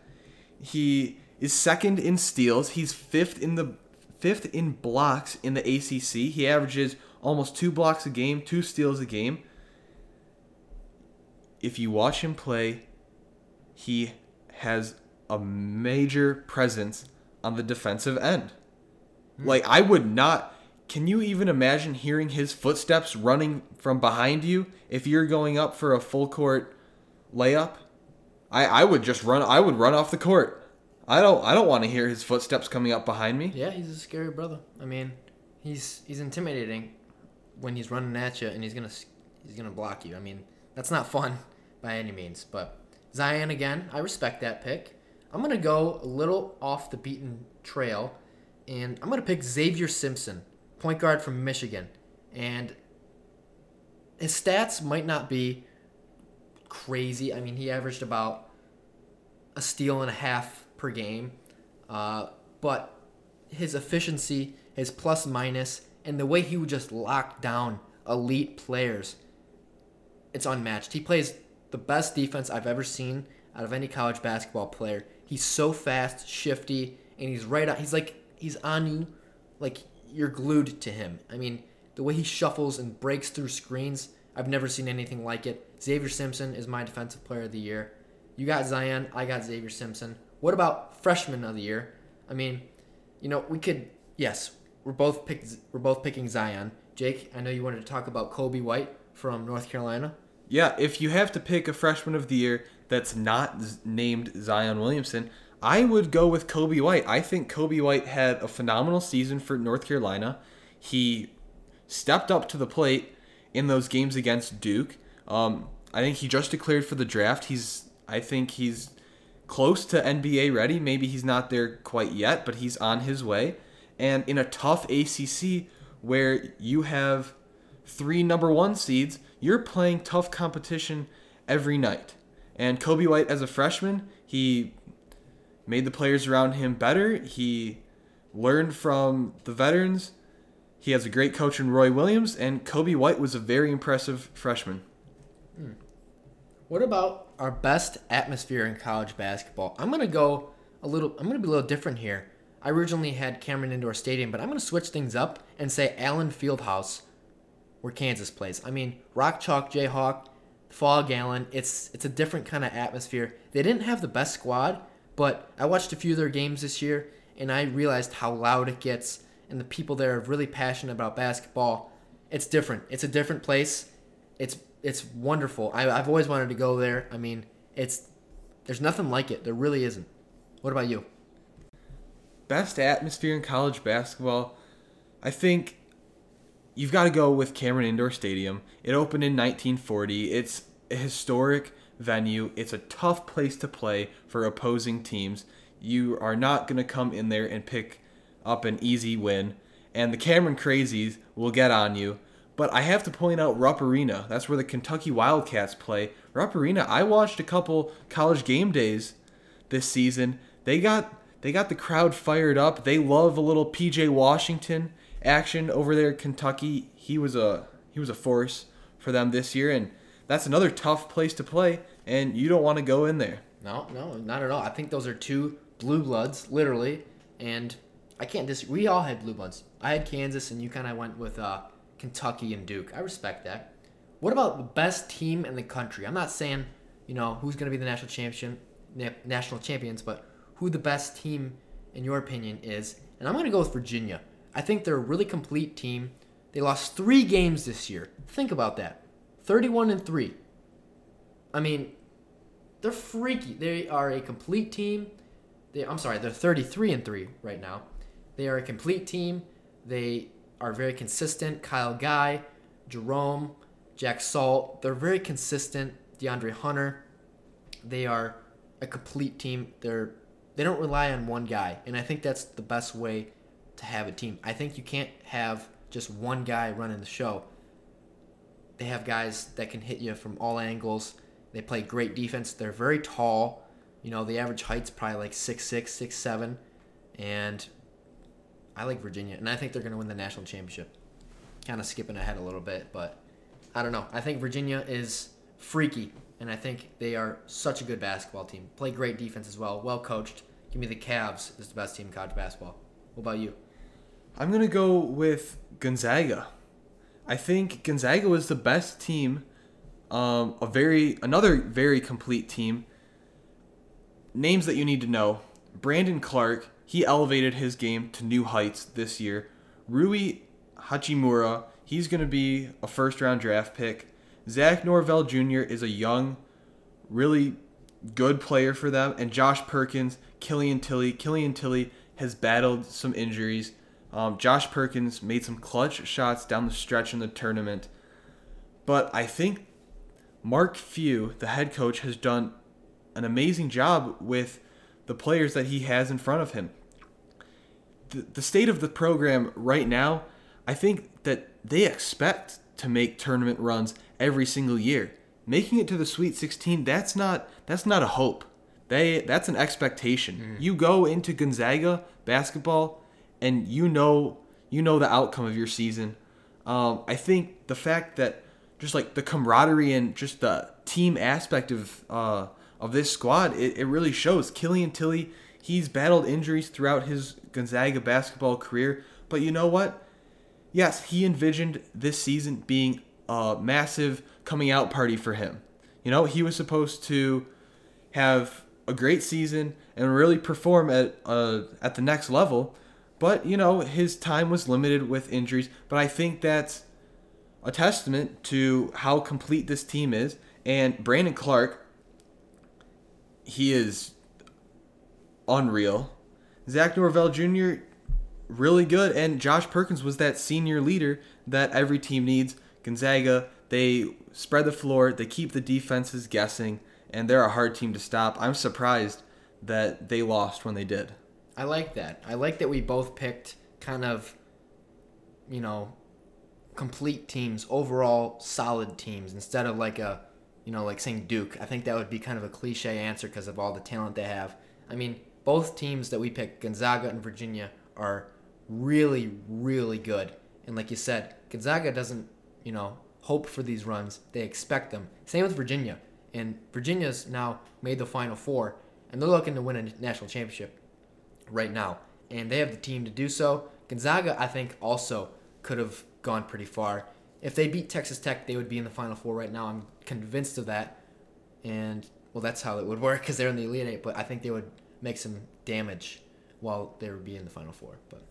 He is second in steals. He's fifth in the fifth in blocks in the ACC. He averages almost two blocks a game, two steals a game. If you watch him play, he has a major presence on the defensive end. Mm. Like I would not can you even imagine hearing his footsteps running from behind you if you're going up for a full court layup? I, I would just run I would run off the court. I don't I don't want to hear his footsteps coming up behind me. Yeah, he's a scary brother. I mean, he's he's intimidating when he's running at you and he's gonna he's gonna block you. I mean, that's not fun by any means. But Zion again, I respect that pick. I'm gonna go a little off the beaten trail, and I'm gonna pick Xavier Simpson, point guard from Michigan, and his stats might not be crazy. I mean, he averaged about a steal and a half per game, uh, but his efficiency, his plus minus, and the way he would just lock down elite players, it's unmatched. He plays the best defense I've ever seen out of any college basketball player. He's so fast, shifty, and he's right on. He's like he's on you, like you're glued to him. I mean, the way he shuffles and breaks through screens, I've never seen anything like it. Xavier Simpson is my defensive player of the year. You got Zion, I got Xavier Simpson. What about freshman of the year? I mean, you know, we could yes, we're both pick, we're both picking Zion. Jake, I know you wanted to talk about Coby White from North Carolina. Yeah, if you have to pick a freshman of the year that's not named Zion Williamson, I would go with Coby White. I think Coby White had a phenomenal season for North Carolina. He stepped up to the plate in those games against Duke. Um, I think he just declared for the draft. He's I think he's close to NBA ready. Maybe he's not there quite yet, but he's on his way. And in a tough ACC where you have three number one seeds, you're playing tough competition every night. And Coby White, as a freshman, he made the players around him better. He learned from the veterans. He has a great coach in Roy Williams, and Coby White was a very impressive freshman. Hmm. What about our best atmosphere in college basketball? I'm gonna go a little. I'm gonna be a little different here. I originally had Cameron Indoor Stadium, but I'm gonna switch things up and say Allen Fieldhouse, where Kansas plays. I mean, Rock Chalk Jayhawk, Phog Allen. It's it's a different kind of atmosphere. They didn't have the best squad, but I watched a few of their games this year, and I realized how loud it gets, and the people there are really passionate about basketball. It's different. It's a different place. It's it's wonderful. I, I've always wanted to go there. I mean, it's there's nothing like it. There really isn't. What about you? Best atmosphere in college basketball. I think you've got to go with Cameron Indoor Stadium. It opened in 1940. It's a historic venue. It's a tough place to play for opposing teams. You are not going to come in there and pick up an easy win. And the Cameron Crazies will get on you. But I have to point out Rupp Arena. That's where the Kentucky Wildcats play. Rupp Arena. I watched a couple college game days this season. They got they got the crowd fired up. They love a little PJ Washington action over there Kentucky. He was a he was a force for them this year and that's another tough place to play, and you don't want to go in there. No, no, not at all. I think those are two blue bloods, literally, and I can't disagree. We all had blue bloods. I had Kansas, and you kind of went with uh, Kentucky and Duke. I respect that. What about the best team in the country? I'm not saying you know who's going to be the national champion, na- national champions, but who the best team in your opinion is. And I'm going to go with Virginia. I think they're a really complete team. They lost three games this year. Think about that. 31 and 3. I mean, they're freaky. They are a complete team. They, I'm sorry, they're 33 and 3 right now. They are a complete team. They are very consistent. Kyle Guy, Jerome, Jack Salt, they're very consistent. DeAndre Hunter, they are a complete team. They're they don't rely on one guy, and I think that's the best way to have a team. I think you can't have just one guy running the show. They have guys that can hit you from all angles. They play great defense. They're very tall. You know, the average height's probably like six six, six seven, and I like Virginia, and I think they're going to win the national championship. Kind of skipping ahead a little bit, but I don't know. I think Virginia is freaky, and I think they are such a good basketball team. Play great defense as well, well coached. Give me the Cavs as the best team in college basketball. What about you? I'm gonna go with Gonzaga. I think Gonzaga was the best team, um, a very another very complete team. Names that you need to know: Brandon Clarke. He elevated his game to new heights this year. Rui Hachimura. He's gonna be a first round draft pick. Zach Norvell Jr. is a young, really good player for them, and Josh Perkins, Killian Tillie. Killian Tillie has battled some injuries. Um, Josh Perkins made some clutch shots down the stretch in the tournament, but I think Mark Few, the head coach, has done an amazing job with the players that he has in front of him. The, the state of the program right now, I think that they expect to make tournament runs every single year. Making it to the Sweet 16, that's not that's not a hope. They that's an expectation. Mm. You go into Gonzaga basketball and you know you know the outcome of your season. Um, I think the fact that just like the camaraderie and just the team aspect of uh, of this squad, it, it really shows. Killian Tillie, he's battled injuries throughout his Gonzaga basketball career, but you know what? Yes, he envisioned this season being a massive coming out party for him. You know, he was supposed to have a great season and really perform at uh, at the next level, but you know his time was limited with injuries. But I think that's a testament to how complete this team is. And Brandon Clarke, he is unreal. Zach Norvell Jr. really good, and Josh Perkins was that senior leader that every team needs. Gonzaga they spread the floor, they keep the defenses guessing, and they're a hard team to stop. I'm surprised that they lost when they did. I like that. I like that we both picked kind of, you know, complete teams, overall solid teams, instead of like a, you know, like saying Duke. I think that would be kind of a cliche answer because of all the talent they have. I mean, both teams that we picked, Gonzaga and Virginia, are really, really good. And like you said, Gonzaga doesn't, you know, hope for these runs. They expect them. Same with Virginia. And Virginia's now made the Final Four, and they're looking to win a national championship right now. And they have the team to do so. Gonzaga, I think, also could have gone pretty far. If they beat Texas Tech, they would be in the Final Four right now. I'm convinced of that. And, well, that's how it would work because they're in the Elite Eight, but I think they would make some damage while they would be in the Final Four. But,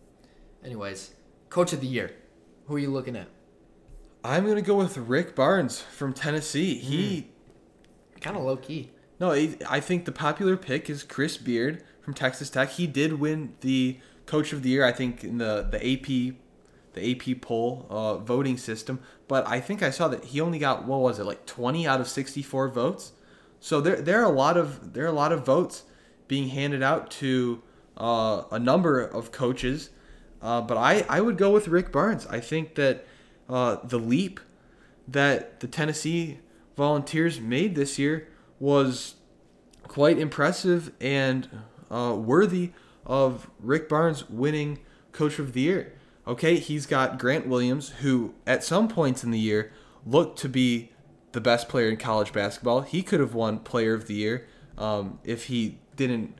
anyways, Coach of the Year. Who are you looking at? I'm gonna go with Rick Barnes from Tennessee. He mm. kind of low key. No, I think the popular pick is Chris Beard from Texas Tech. He did win the Coach of the Year, I think, in the the AP the AP poll uh, voting system. But I think I saw that he only got what was it like 20 out of 64 votes. So there there are a lot of there are a lot of votes being handed out to uh, a number of coaches. Uh, but I, I would go with Rick Barnes. I think that uh, the leap that the Tennessee Volunteers made this year was quite impressive and uh, worthy of Rick Barnes winning Coach of the Year. Okay, he's got Grant Williams, who at some points in the year looked to be the best player in college basketball. He could have won Player of the Year um, if he didn't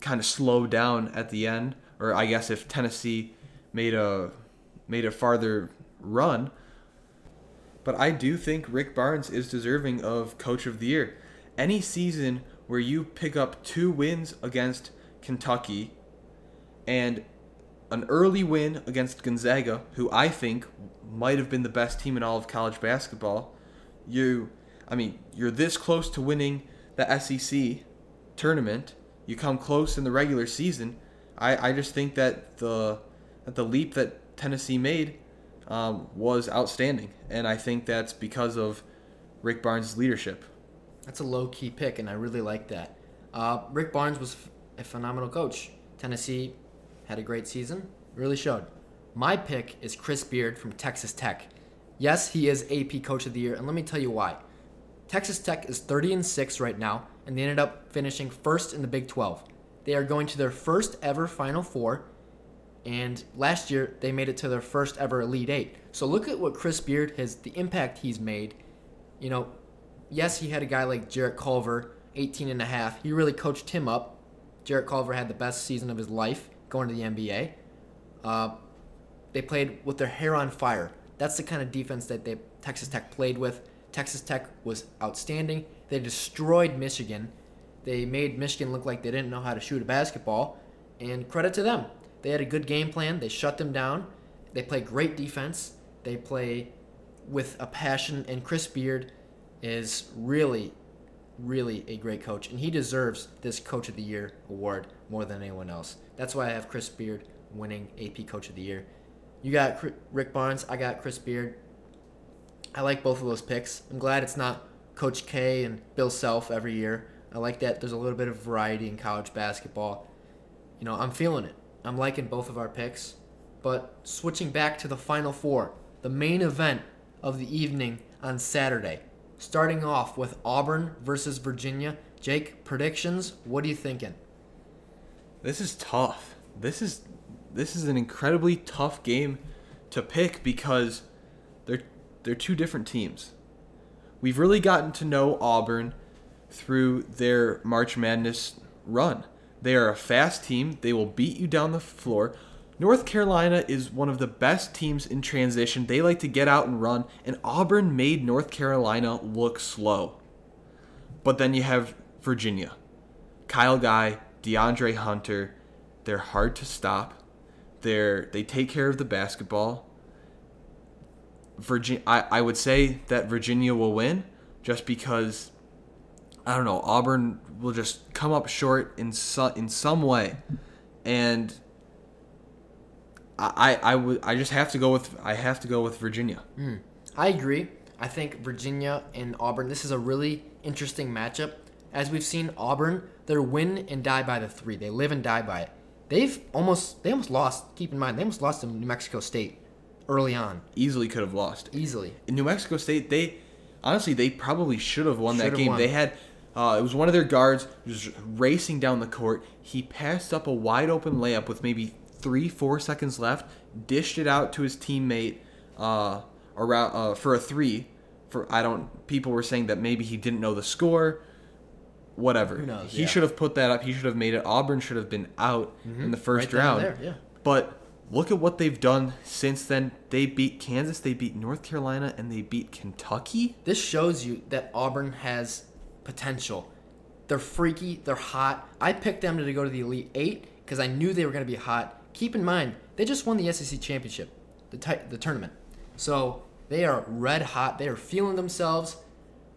kind of slow down at the end, or I guess if Tennessee made a made a farther run. But I do think Rick Barnes is deserving of Coach of the Year. Any season where you pick up two wins against Kentucky and an early win against Gonzaga, who I think might have been the best team in all of college basketball, you, I mean, you're this close to winning the SEC tournament. You come close in the regular season. I, I just think that the that the leap that Tennessee made um, was outstanding, and I think that's because of Rick Barnes' leadership. That's a low key pick, and I really like that. Uh, Rick Barnes was a phenomenal coach. Tennessee had a great season, really showed. My pick is Chris Beard from Texas Tech. Yes, he is AP Coach of the Year, and let me tell you why. Texas Tech is 30 and 6 right now, and they ended up finishing first in the Big 12. They are going to their first ever Final Four, and last year they made it to their first ever Elite Eight. So look at what Chris Beard has, the impact he's made. You know, yes, he had a guy like Jarrett Culver, 18 and a half. He really coached him up. Jarrett Culver had the best season of his life going to the NBA. Uh, they played with their hair on fire. That's the kind of defense that they Texas Tech played with. Texas Tech was outstanding. They destroyed Michigan. They made Michigan look like they didn't know how to shoot a basketball. And credit to them. They had a good game plan. They shut them down. They play great defense. They play with a passion. And Chris Beard is really, really a great coach. And he deserves this Coach of the Year award more than anyone else. That's why I have Chris Beard winning AP Coach of the Year. You got Rick Barnes. I got Chris Beard. I like both of those picks. I'm glad it's not Coach K and Bill Self every year. I like that there's a little bit of variety in college basketball. You know, I'm feeling it. I'm liking both of our picks. But switching back to the Final Four, the main event of the evening on Saturday. Starting off with Auburn versus Virginia. Jake, predictions? What are you thinking? This is tough. This is this is an incredibly tough game to pick because they're they're two different teams. We've really gotten to know Auburn through their March Madness run. They are a fast team. They will beat you down the floor. North Carolina is one of the best teams in transition. They like to get out and run, and Auburn made North Carolina look slow. But then you have Virginia. Kyle Guy, DeAndre Hunter, they're hard to stop. They're they take care of the basketball. Virginia I, I would say that Virginia will win just because I don't know, Auburn will just come up short in in some way. And I, I would I just have to go with I have to go with Virginia. Mm, I agree. I think Virginia and Auburn. This is a really interesting matchup. As we've seen, Auburn they're win and die by the three. They live and die by it. They've almost they almost lost. Keep in mind they almost lost to New Mexico State early on. Easily could have lost. Easily. In New Mexico State, they honestly they probably should have won should that game. Won. They had uh, it was one of their guards just racing down the court. He passed up a wide open layup with maybe three, four seconds left, dished it out to his teammate uh, around uh, for a three. For I don't. People were saying that maybe he didn't know the score. Whatever. Knows, he yeah. should have put that up. He should have made it. Auburn should have been out mm-hmm. in the first right round. There, yeah. But look at what they've done since then. They beat Kansas, they beat North Carolina, and they beat Kentucky. This shows you that Auburn has potential. They're freaky. They're hot. I picked them to go to the Elite Eight because I knew they were going to be hot keep in mind they just won the SEC championship, the t- the tournament. So they are red hot. They are feeling themselves.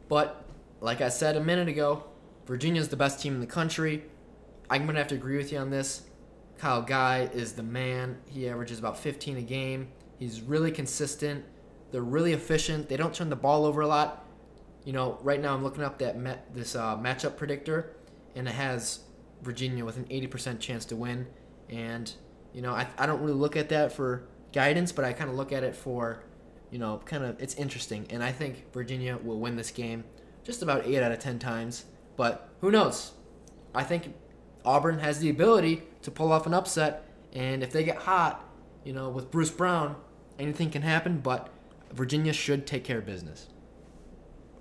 But like I said a minute ago, Virginia's the best team in the country. I'm gonna have to agree with you on this. Kyle Guy is the man. He averages about 15 a game. He's really consistent. They're really efficient. They don't turn the ball over a lot. You know, right now I'm looking up that met, this uh, matchup predictor, and it has Virginia with an 80% chance to win. And you know, I, I don't really look at that for guidance, but I kind of look at it for, you know, kind of it's interesting. And I think Virginia will win this game just about 8 out of 10 times. But who knows? I think Auburn has the ability to pull off an upset. And if they get hot, you know, with Bryce Brown, anything can happen. But Virginia should take care of business.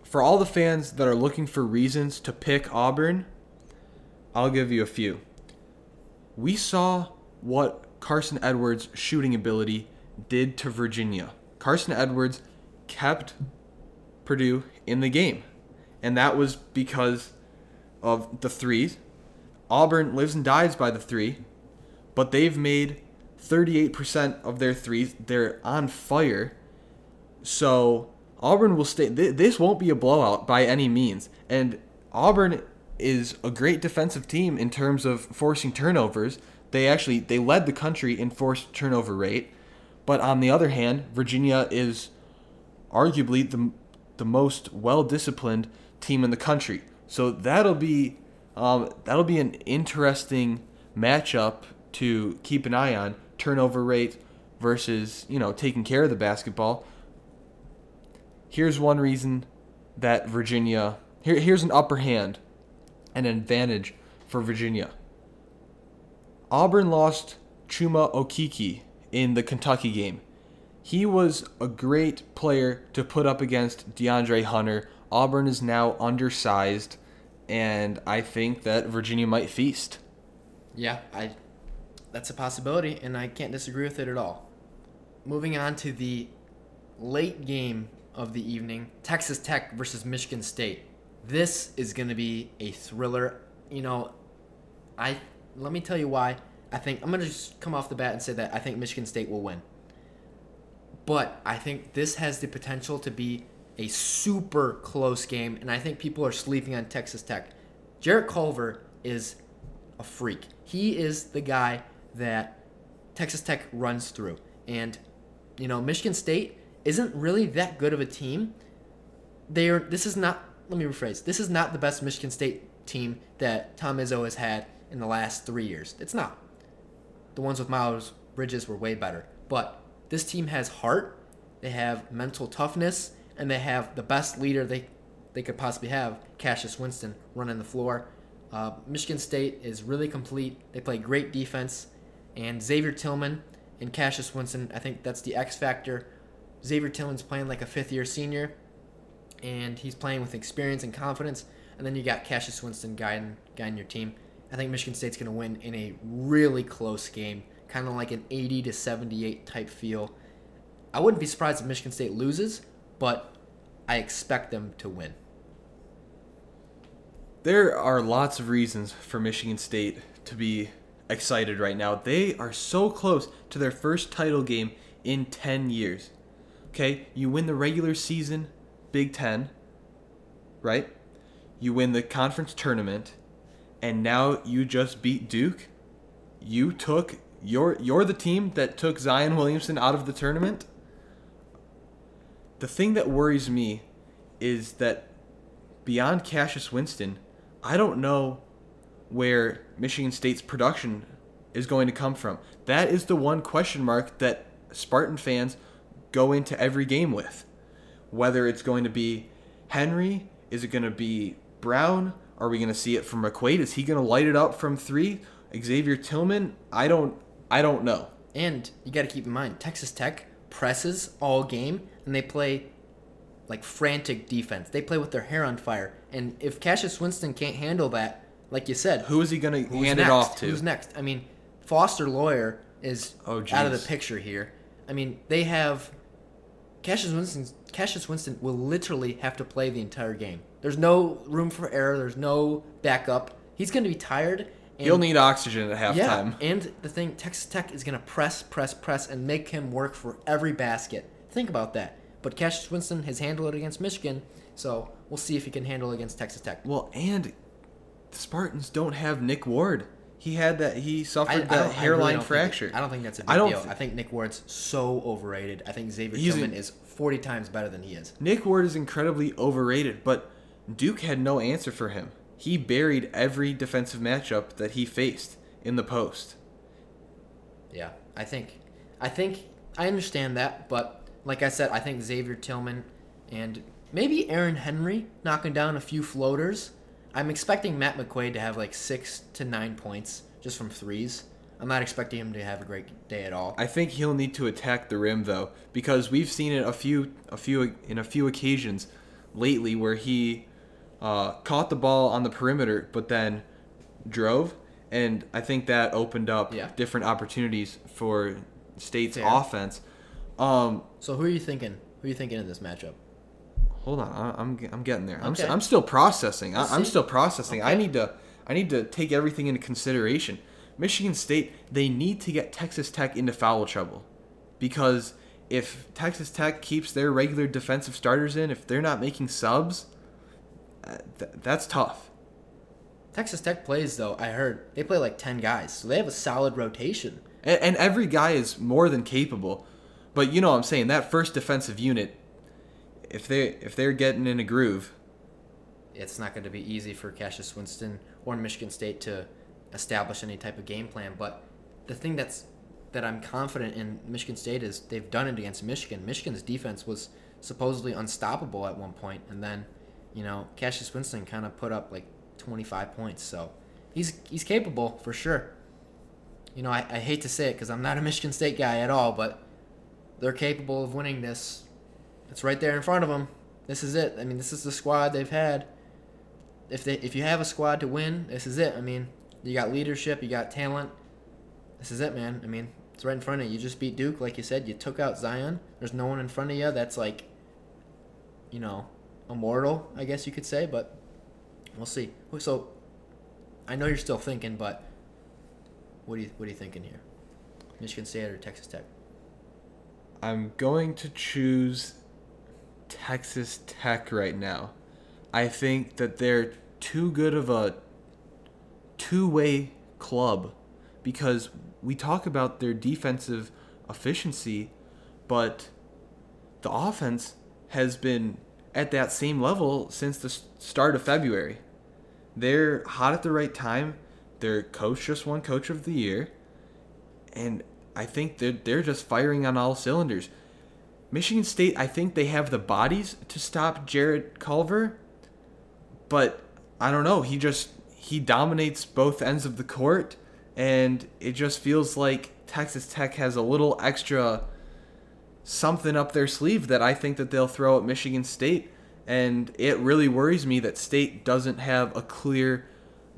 For all the fans that are looking for reasons to pick Auburn, I'll give you a few. we saw what Carson Edwards' shooting ability did to Virginia. Carson Edwards kept Purdue in the game, and that was because of the threes. Auburn lives and dies by the three, but they've made 38% of their threes. They're on fire. So Auburn will stay. Th- this won't be a blowout by any means. And Auburn is a great defensive team in terms of forcing turnovers. They actually they led the country in forced turnover rate. But on the other hand, Virginia is arguably the the most well disciplined team in the country. So that'll be um, that'll be an interesting matchup to keep an eye on. Turnover rate versus you know taking care of the basketball. Here's one reason that Virginia here here's an upper hand, an advantage for Virginia. Auburn lost Chuma Okeke in the Kentucky game. He was a great player to put up against DeAndre Hunter. Auburn is now undersized, and I think that Virginia might feast. Yeah, I that's a possibility, and I can't disagree with it at all. Moving on to the late game of the evening, Texas Tech versus Michigan State. This is going to be a thriller. You know, I let me tell you why. I think I'm going to just come off the bat and say that I think Michigan State will win. But I think this has the potential to be a super close game, and I think people are sleeping on Texas Tech. Jarrett Culver is a freak. He is the guy that Texas Tech runs through. And, you know, Michigan State isn't really that good of a team. They are this is not let me rephrase. This is not the best Michigan State team that Tom Izzo has had in the last three years. It's not. The ones with Miles Bridges were way better. But this team has heart, they have mental toughness, and they have the best leader they they could possibly have, Cassius Winston, running the floor. Uh, Michigan State is really complete. They play great defense, and Xavier Tillman and Cassius Winston, I think that's the X factor. Xavier Tillman's playing like a fifth year senior, and he's playing with experience and confidence. And then you got Cassius Winston guiding guiding your team. I think Michigan State's going to win in a really close game, kind of like an 80 to 78 type feel. I wouldn't be surprised if Michigan State loses, but I expect them to win. There are lots of reasons for Michigan State to be excited right now. They are so close to their first title game in 10 years. Okay, you win the regular season Big 10, right? You win the conference tournament and now you just beat Duke. You took you're you're the team that took Zion Williamson out of the tournament. The thing that worries me is that beyond Cassius Winston, I don't know where Michigan State's production is going to come from. That is the one question mark that Spartan fans go into every game with. Whether it's going to be Henry, is it going to be Brown? Are we going to see it from McQuaid? Is he going to light it up from three? Xavier Tillman? I don't. I don't know. And you got to keep in mind, Texas Tech presses all game, and they play like frantic defense. They play with their hair on fire. And if Cassius Winston can't handle that, like you said, Who is he going to hand next? it off to? Who's next? I mean, Foster Lawyer is Oh, out of the picture here. I mean, they have Cassius Winston. Cassius Winston will literally have to play the entire game. There's no room for error. There's no backup. He's going to be tired. And He'll need oxygen at halftime. yeah, and the thing, Texas Tech is going to press, press, press, and make him work for every basket. Think about that. But Cassius Winston has handled it against Michigan, so we'll see if he can handle it against Texas Tech. Well, and the Spartans don't have Nick Ward. He had that. He suffered I- that I hairline really don't it- fracture. I don't think that's a big I don't deal. thi- I think Nick Ward's so overrated. I think Xavier Tillman is 40 times better than he is. Nick Ward is incredibly overrated, but Duke had no answer for him. He buried every defensive matchup that he faced in the post. Yeah, I think, I think I understand that, but like I said, I think Xavier Tillman and maybe Aaron Henry knocking down a few floaters. I'm expecting Matt McQuaid to have like six to nine points just from threes. I'm not expecting him to have a great day at all. I think he'll need to attack the rim though, because we've seen it a few, a few in a few occasions lately where he uh, caught the ball on the perimeter, but then drove and I think that opened up Yeah. different opportunities for State's Fair. offense. Um, So who are you thinking? Who are you thinking in this matchup? hold on, I- I'm I'm getting there. I'm s- Okay. I'm still processing. I, I'm still processing. I need to I need to take everything into consideration. Michigan State they need to get Texas Tech into foul trouble because if Texas Tech keeps their regular defensive starters in, if they're not making subs, th- that's tough. Texas Tech plays though. I heard they play like ten guys, so they have a solid rotation. And, and every guy is more than capable. But you know what I'm saying, that first defensive unit if they if they're getting in a groove, It's not going to be easy for Cassius Winston or Michigan State to establish any type of game plan. But the thing that's that I'm confident in Michigan State is they've done it against Michigan. Michigan's defense was supposedly unstoppable at one point, and then you know Cassius Winston kind of put up like 25 points. So he's he's capable for sure. You know, I, I hate to say it because I'm not a Michigan State guy at all, but they're capable of winning this. It's right there in front of them. This is it. I mean, this is the squad they've had. If they if you have a squad to win, this is it. I mean, you got leadership, you got talent. This is it, man. I mean, it's right in front of you. You just beat Duke, like you said. You took out Zion. There's no one in front of you that's like, you know, immortal. I guess you could say, but we'll see. So, I know you're still thinking, but what do you what are you thinking here? Michigan State or Texas Tech? I'm going to choose Texas Tech right now. I think that they're too good of a two-way club because we talk about their defensive efficiency, but the offense has been at that same level since the start of February. They're hot at the right time. Their coach just won Coach of the Year, and I think they're they're just firing on all cylinders. Michigan State, I think they have the bodies to stop Jarrett Culver, but I don't know. He just he dominates both ends of the court, and it just feels like Texas Tech has a little extra something up their sleeve that I think that they'll throw at Michigan State, and it really worries me that State doesn't have a clear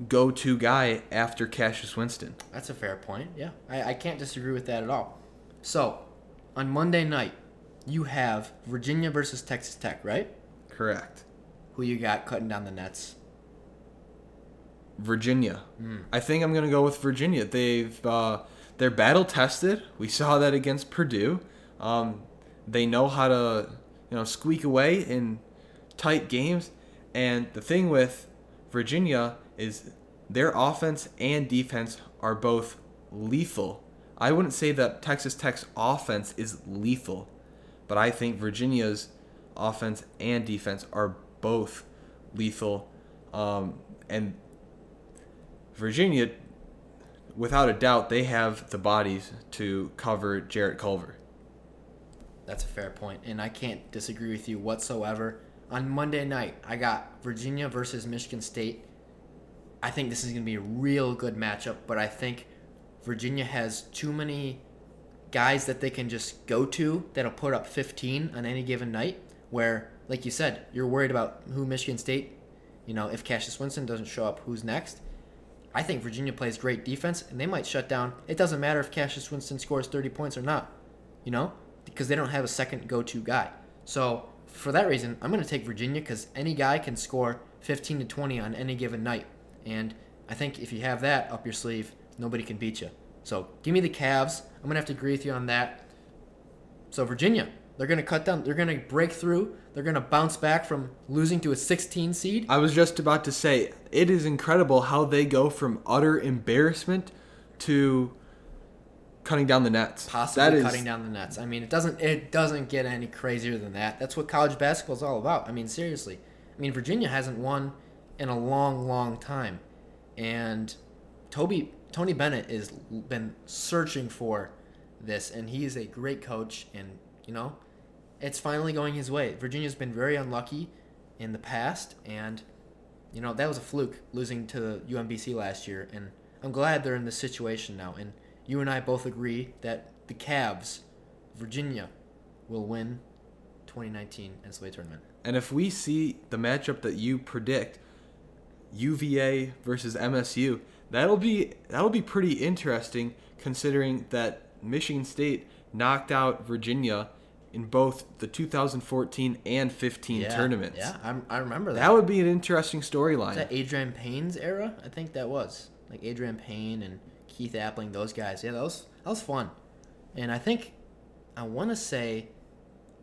go-to guy after Cassius Winston. That's a fair point. Yeah, I, I can't disagree with that at all. So, on Monday night, you have Virginia versus Texas Tech, right? Correct. Who you got cutting down the nets? Virginia. I think I'm gonna go with Virginia. They've uh, they're battle tested. We saw that against Purdue. Um, they know how to you know squeak away in tight games. And the thing with Virginia is their offense and defense are both lethal. I wouldn't say that Texas Tech's offense is lethal, but I think Virginia's offense and defense are both lethal. Um, and Virginia, without a doubt, they have the bodies to cover Jarrett Culver. That's a fair point, and I can't disagree with you whatsoever. On Monday night, I got Virginia versus Michigan State. I think this is going to be a real good matchup, but I think Virginia has too many guys that they can just go to that'll put up 15 on any given night. Where, like you said, you're worried about who Michigan State, you know, if Cassius Winston doesn't show up, who's next. I think Virginia plays great defense, and they might shut down. It doesn't matter if Cassius Winston scores 30 points or not, you know, because they don't have a second go-to guy. So for that reason, I'm going to take Virginia because any guy can score 15 to 20 on any given night, and I think if you have that up your sleeve, nobody can beat you. So give me the Cavs. I'm going to have to agree with you on that. So Virginia, they're going to cut down. They're going to break through. They're going to bounce back from losing to a 16 seed. I was just about to say, it is incredible how they go from utter embarrassment to cutting down the nets. possibly That is- cutting down the nets. I mean, it doesn't it doesn't get any crazier than that. That's what college basketball is all about. I mean, seriously. I mean, Virginia hasn't won in a long, long time, and Toby Tony Bennett has been searching for this, and he is a great coach, and you know, it's finally going his way. Virginia's been very unlucky in the past, and you know that was a fluke losing to UMBC last year, and I'm glad they're in this situation now. And you and I both agree that the Cavs, Virginia, will win 2019 NCAA tournament. And if we see the matchup that you predict, UVA versus MSU, That'll be that'll be pretty interesting considering that Michigan State knocked out Virginia in both the 2014 and 15 Yeah, tournaments. Yeah, I'm, I remember that. That would be an interesting storyline. that Adreian Payne's era? I think that was like Adreian Payne and Keith Appling, those guys. Yeah, that was that was fun. And I think I want to say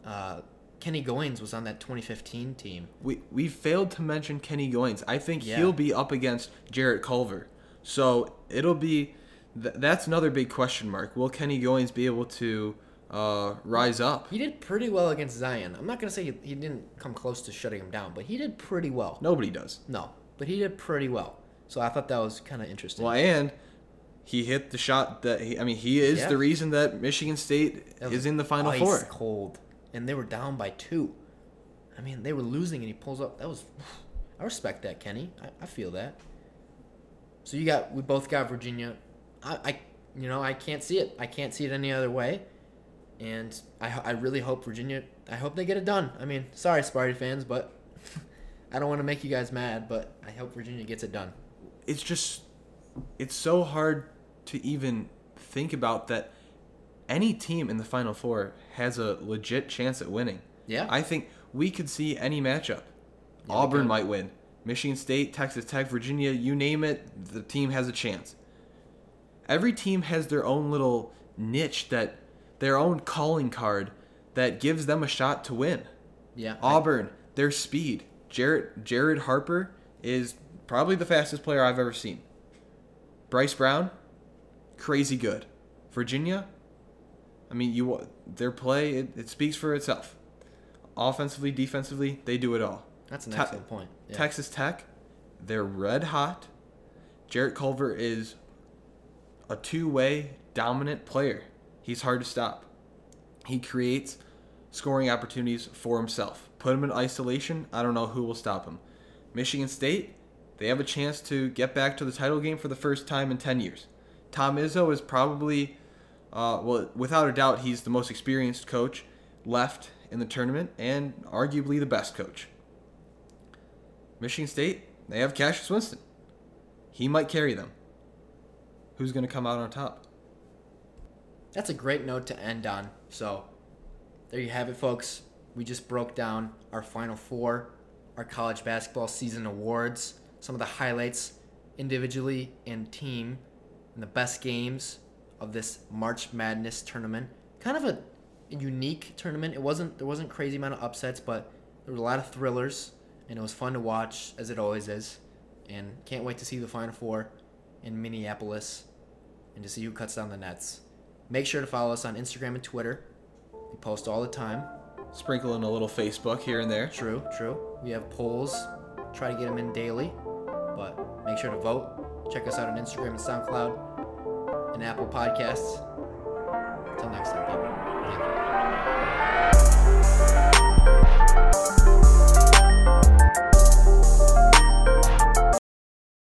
uh, Kenny Goins was on that 2015 team. We we failed to mention Kenny Goins. I think Yeah. he'll be up against Jarrett Culver. So it'll be th- that's another big question mark. Will Kenny Goins be able to uh, rise up? He did pretty well against Zion. I'm not gonna say he, he didn't come close to shutting him down, but he did pretty well. Nobody does. No, but he did pretty well. So I thought that was kind of interesting. Well, and he hit the shot that he, I mean he is Yeah. the reason that Michigan State That is in the Final ice Four. Cold, and they were down by two. I mean, they were losing, and he pulls up. That was, I respect that, Kenny. I, I feel that. So you got, we both got Virginia. I, I, you know, I can't see it. I can't see it any other way. And I, I really hope Virginia. I hope they get it done. I mean, sorry, Sparty fans, but I don't want to make you guys mad. But I hope Virginia gets it done. It's just it's so hard to even think about that any team in the Final Four has a legit chance at winning. Yeah. I think we could see any matchup. we Auburn might win. Michigan State, Texas Tech, Virginia, you name it, the team has a chance. Every team has their own little niche that their own calling card that gives them a shot to win. Yeah. Auburn, their speed. Jared Jared Harper is probably the fastest player I've ever seen. Bryce Brown, crazy good. Virginia, I mean, you their play it, it speaks for itself. Offensively, defensively, they do it all. that's an Te- excellent point. Yeah. Texas Tech, they're red hot. Jarrett Culver is a two-way dominant player. He's hard to stop. He creates scoring opportunities for himself. Put him in isolation, I don't know who will stop him. Michigan State, they have a chance to get back to the title game for the first time in 10 years. Tom Izzo is probably, uh, well, without a doubt, he's the most experienced coach left in the tournament and arguably the best coach. Michigan State, they have Cassius Winston. He might carry them. Who's going to come out on top? That's a great note to end on. So, there you have it, folks. We just broke down our Final Four, our college basketball season awards, some of the highlights individually and team, and the best games of this March Madness tournament. Kind of a unique tournament. It wasn't there wasn't crazy amount of upsets, but there were a lot of thrillers, and it was fun to watch as it always is. And can't wait to see the Final Four in Minneapolis and to see who cuts down the nets. Make sure to follow us on Instagram and Twitter. We post all the time. Sprinkle in a little Facebook here and there. True, true. We have polls. Try to get them in daily. But make sure to vote. Check us out on Instagram and SoundCloud and Apple Podcasts. Until next time.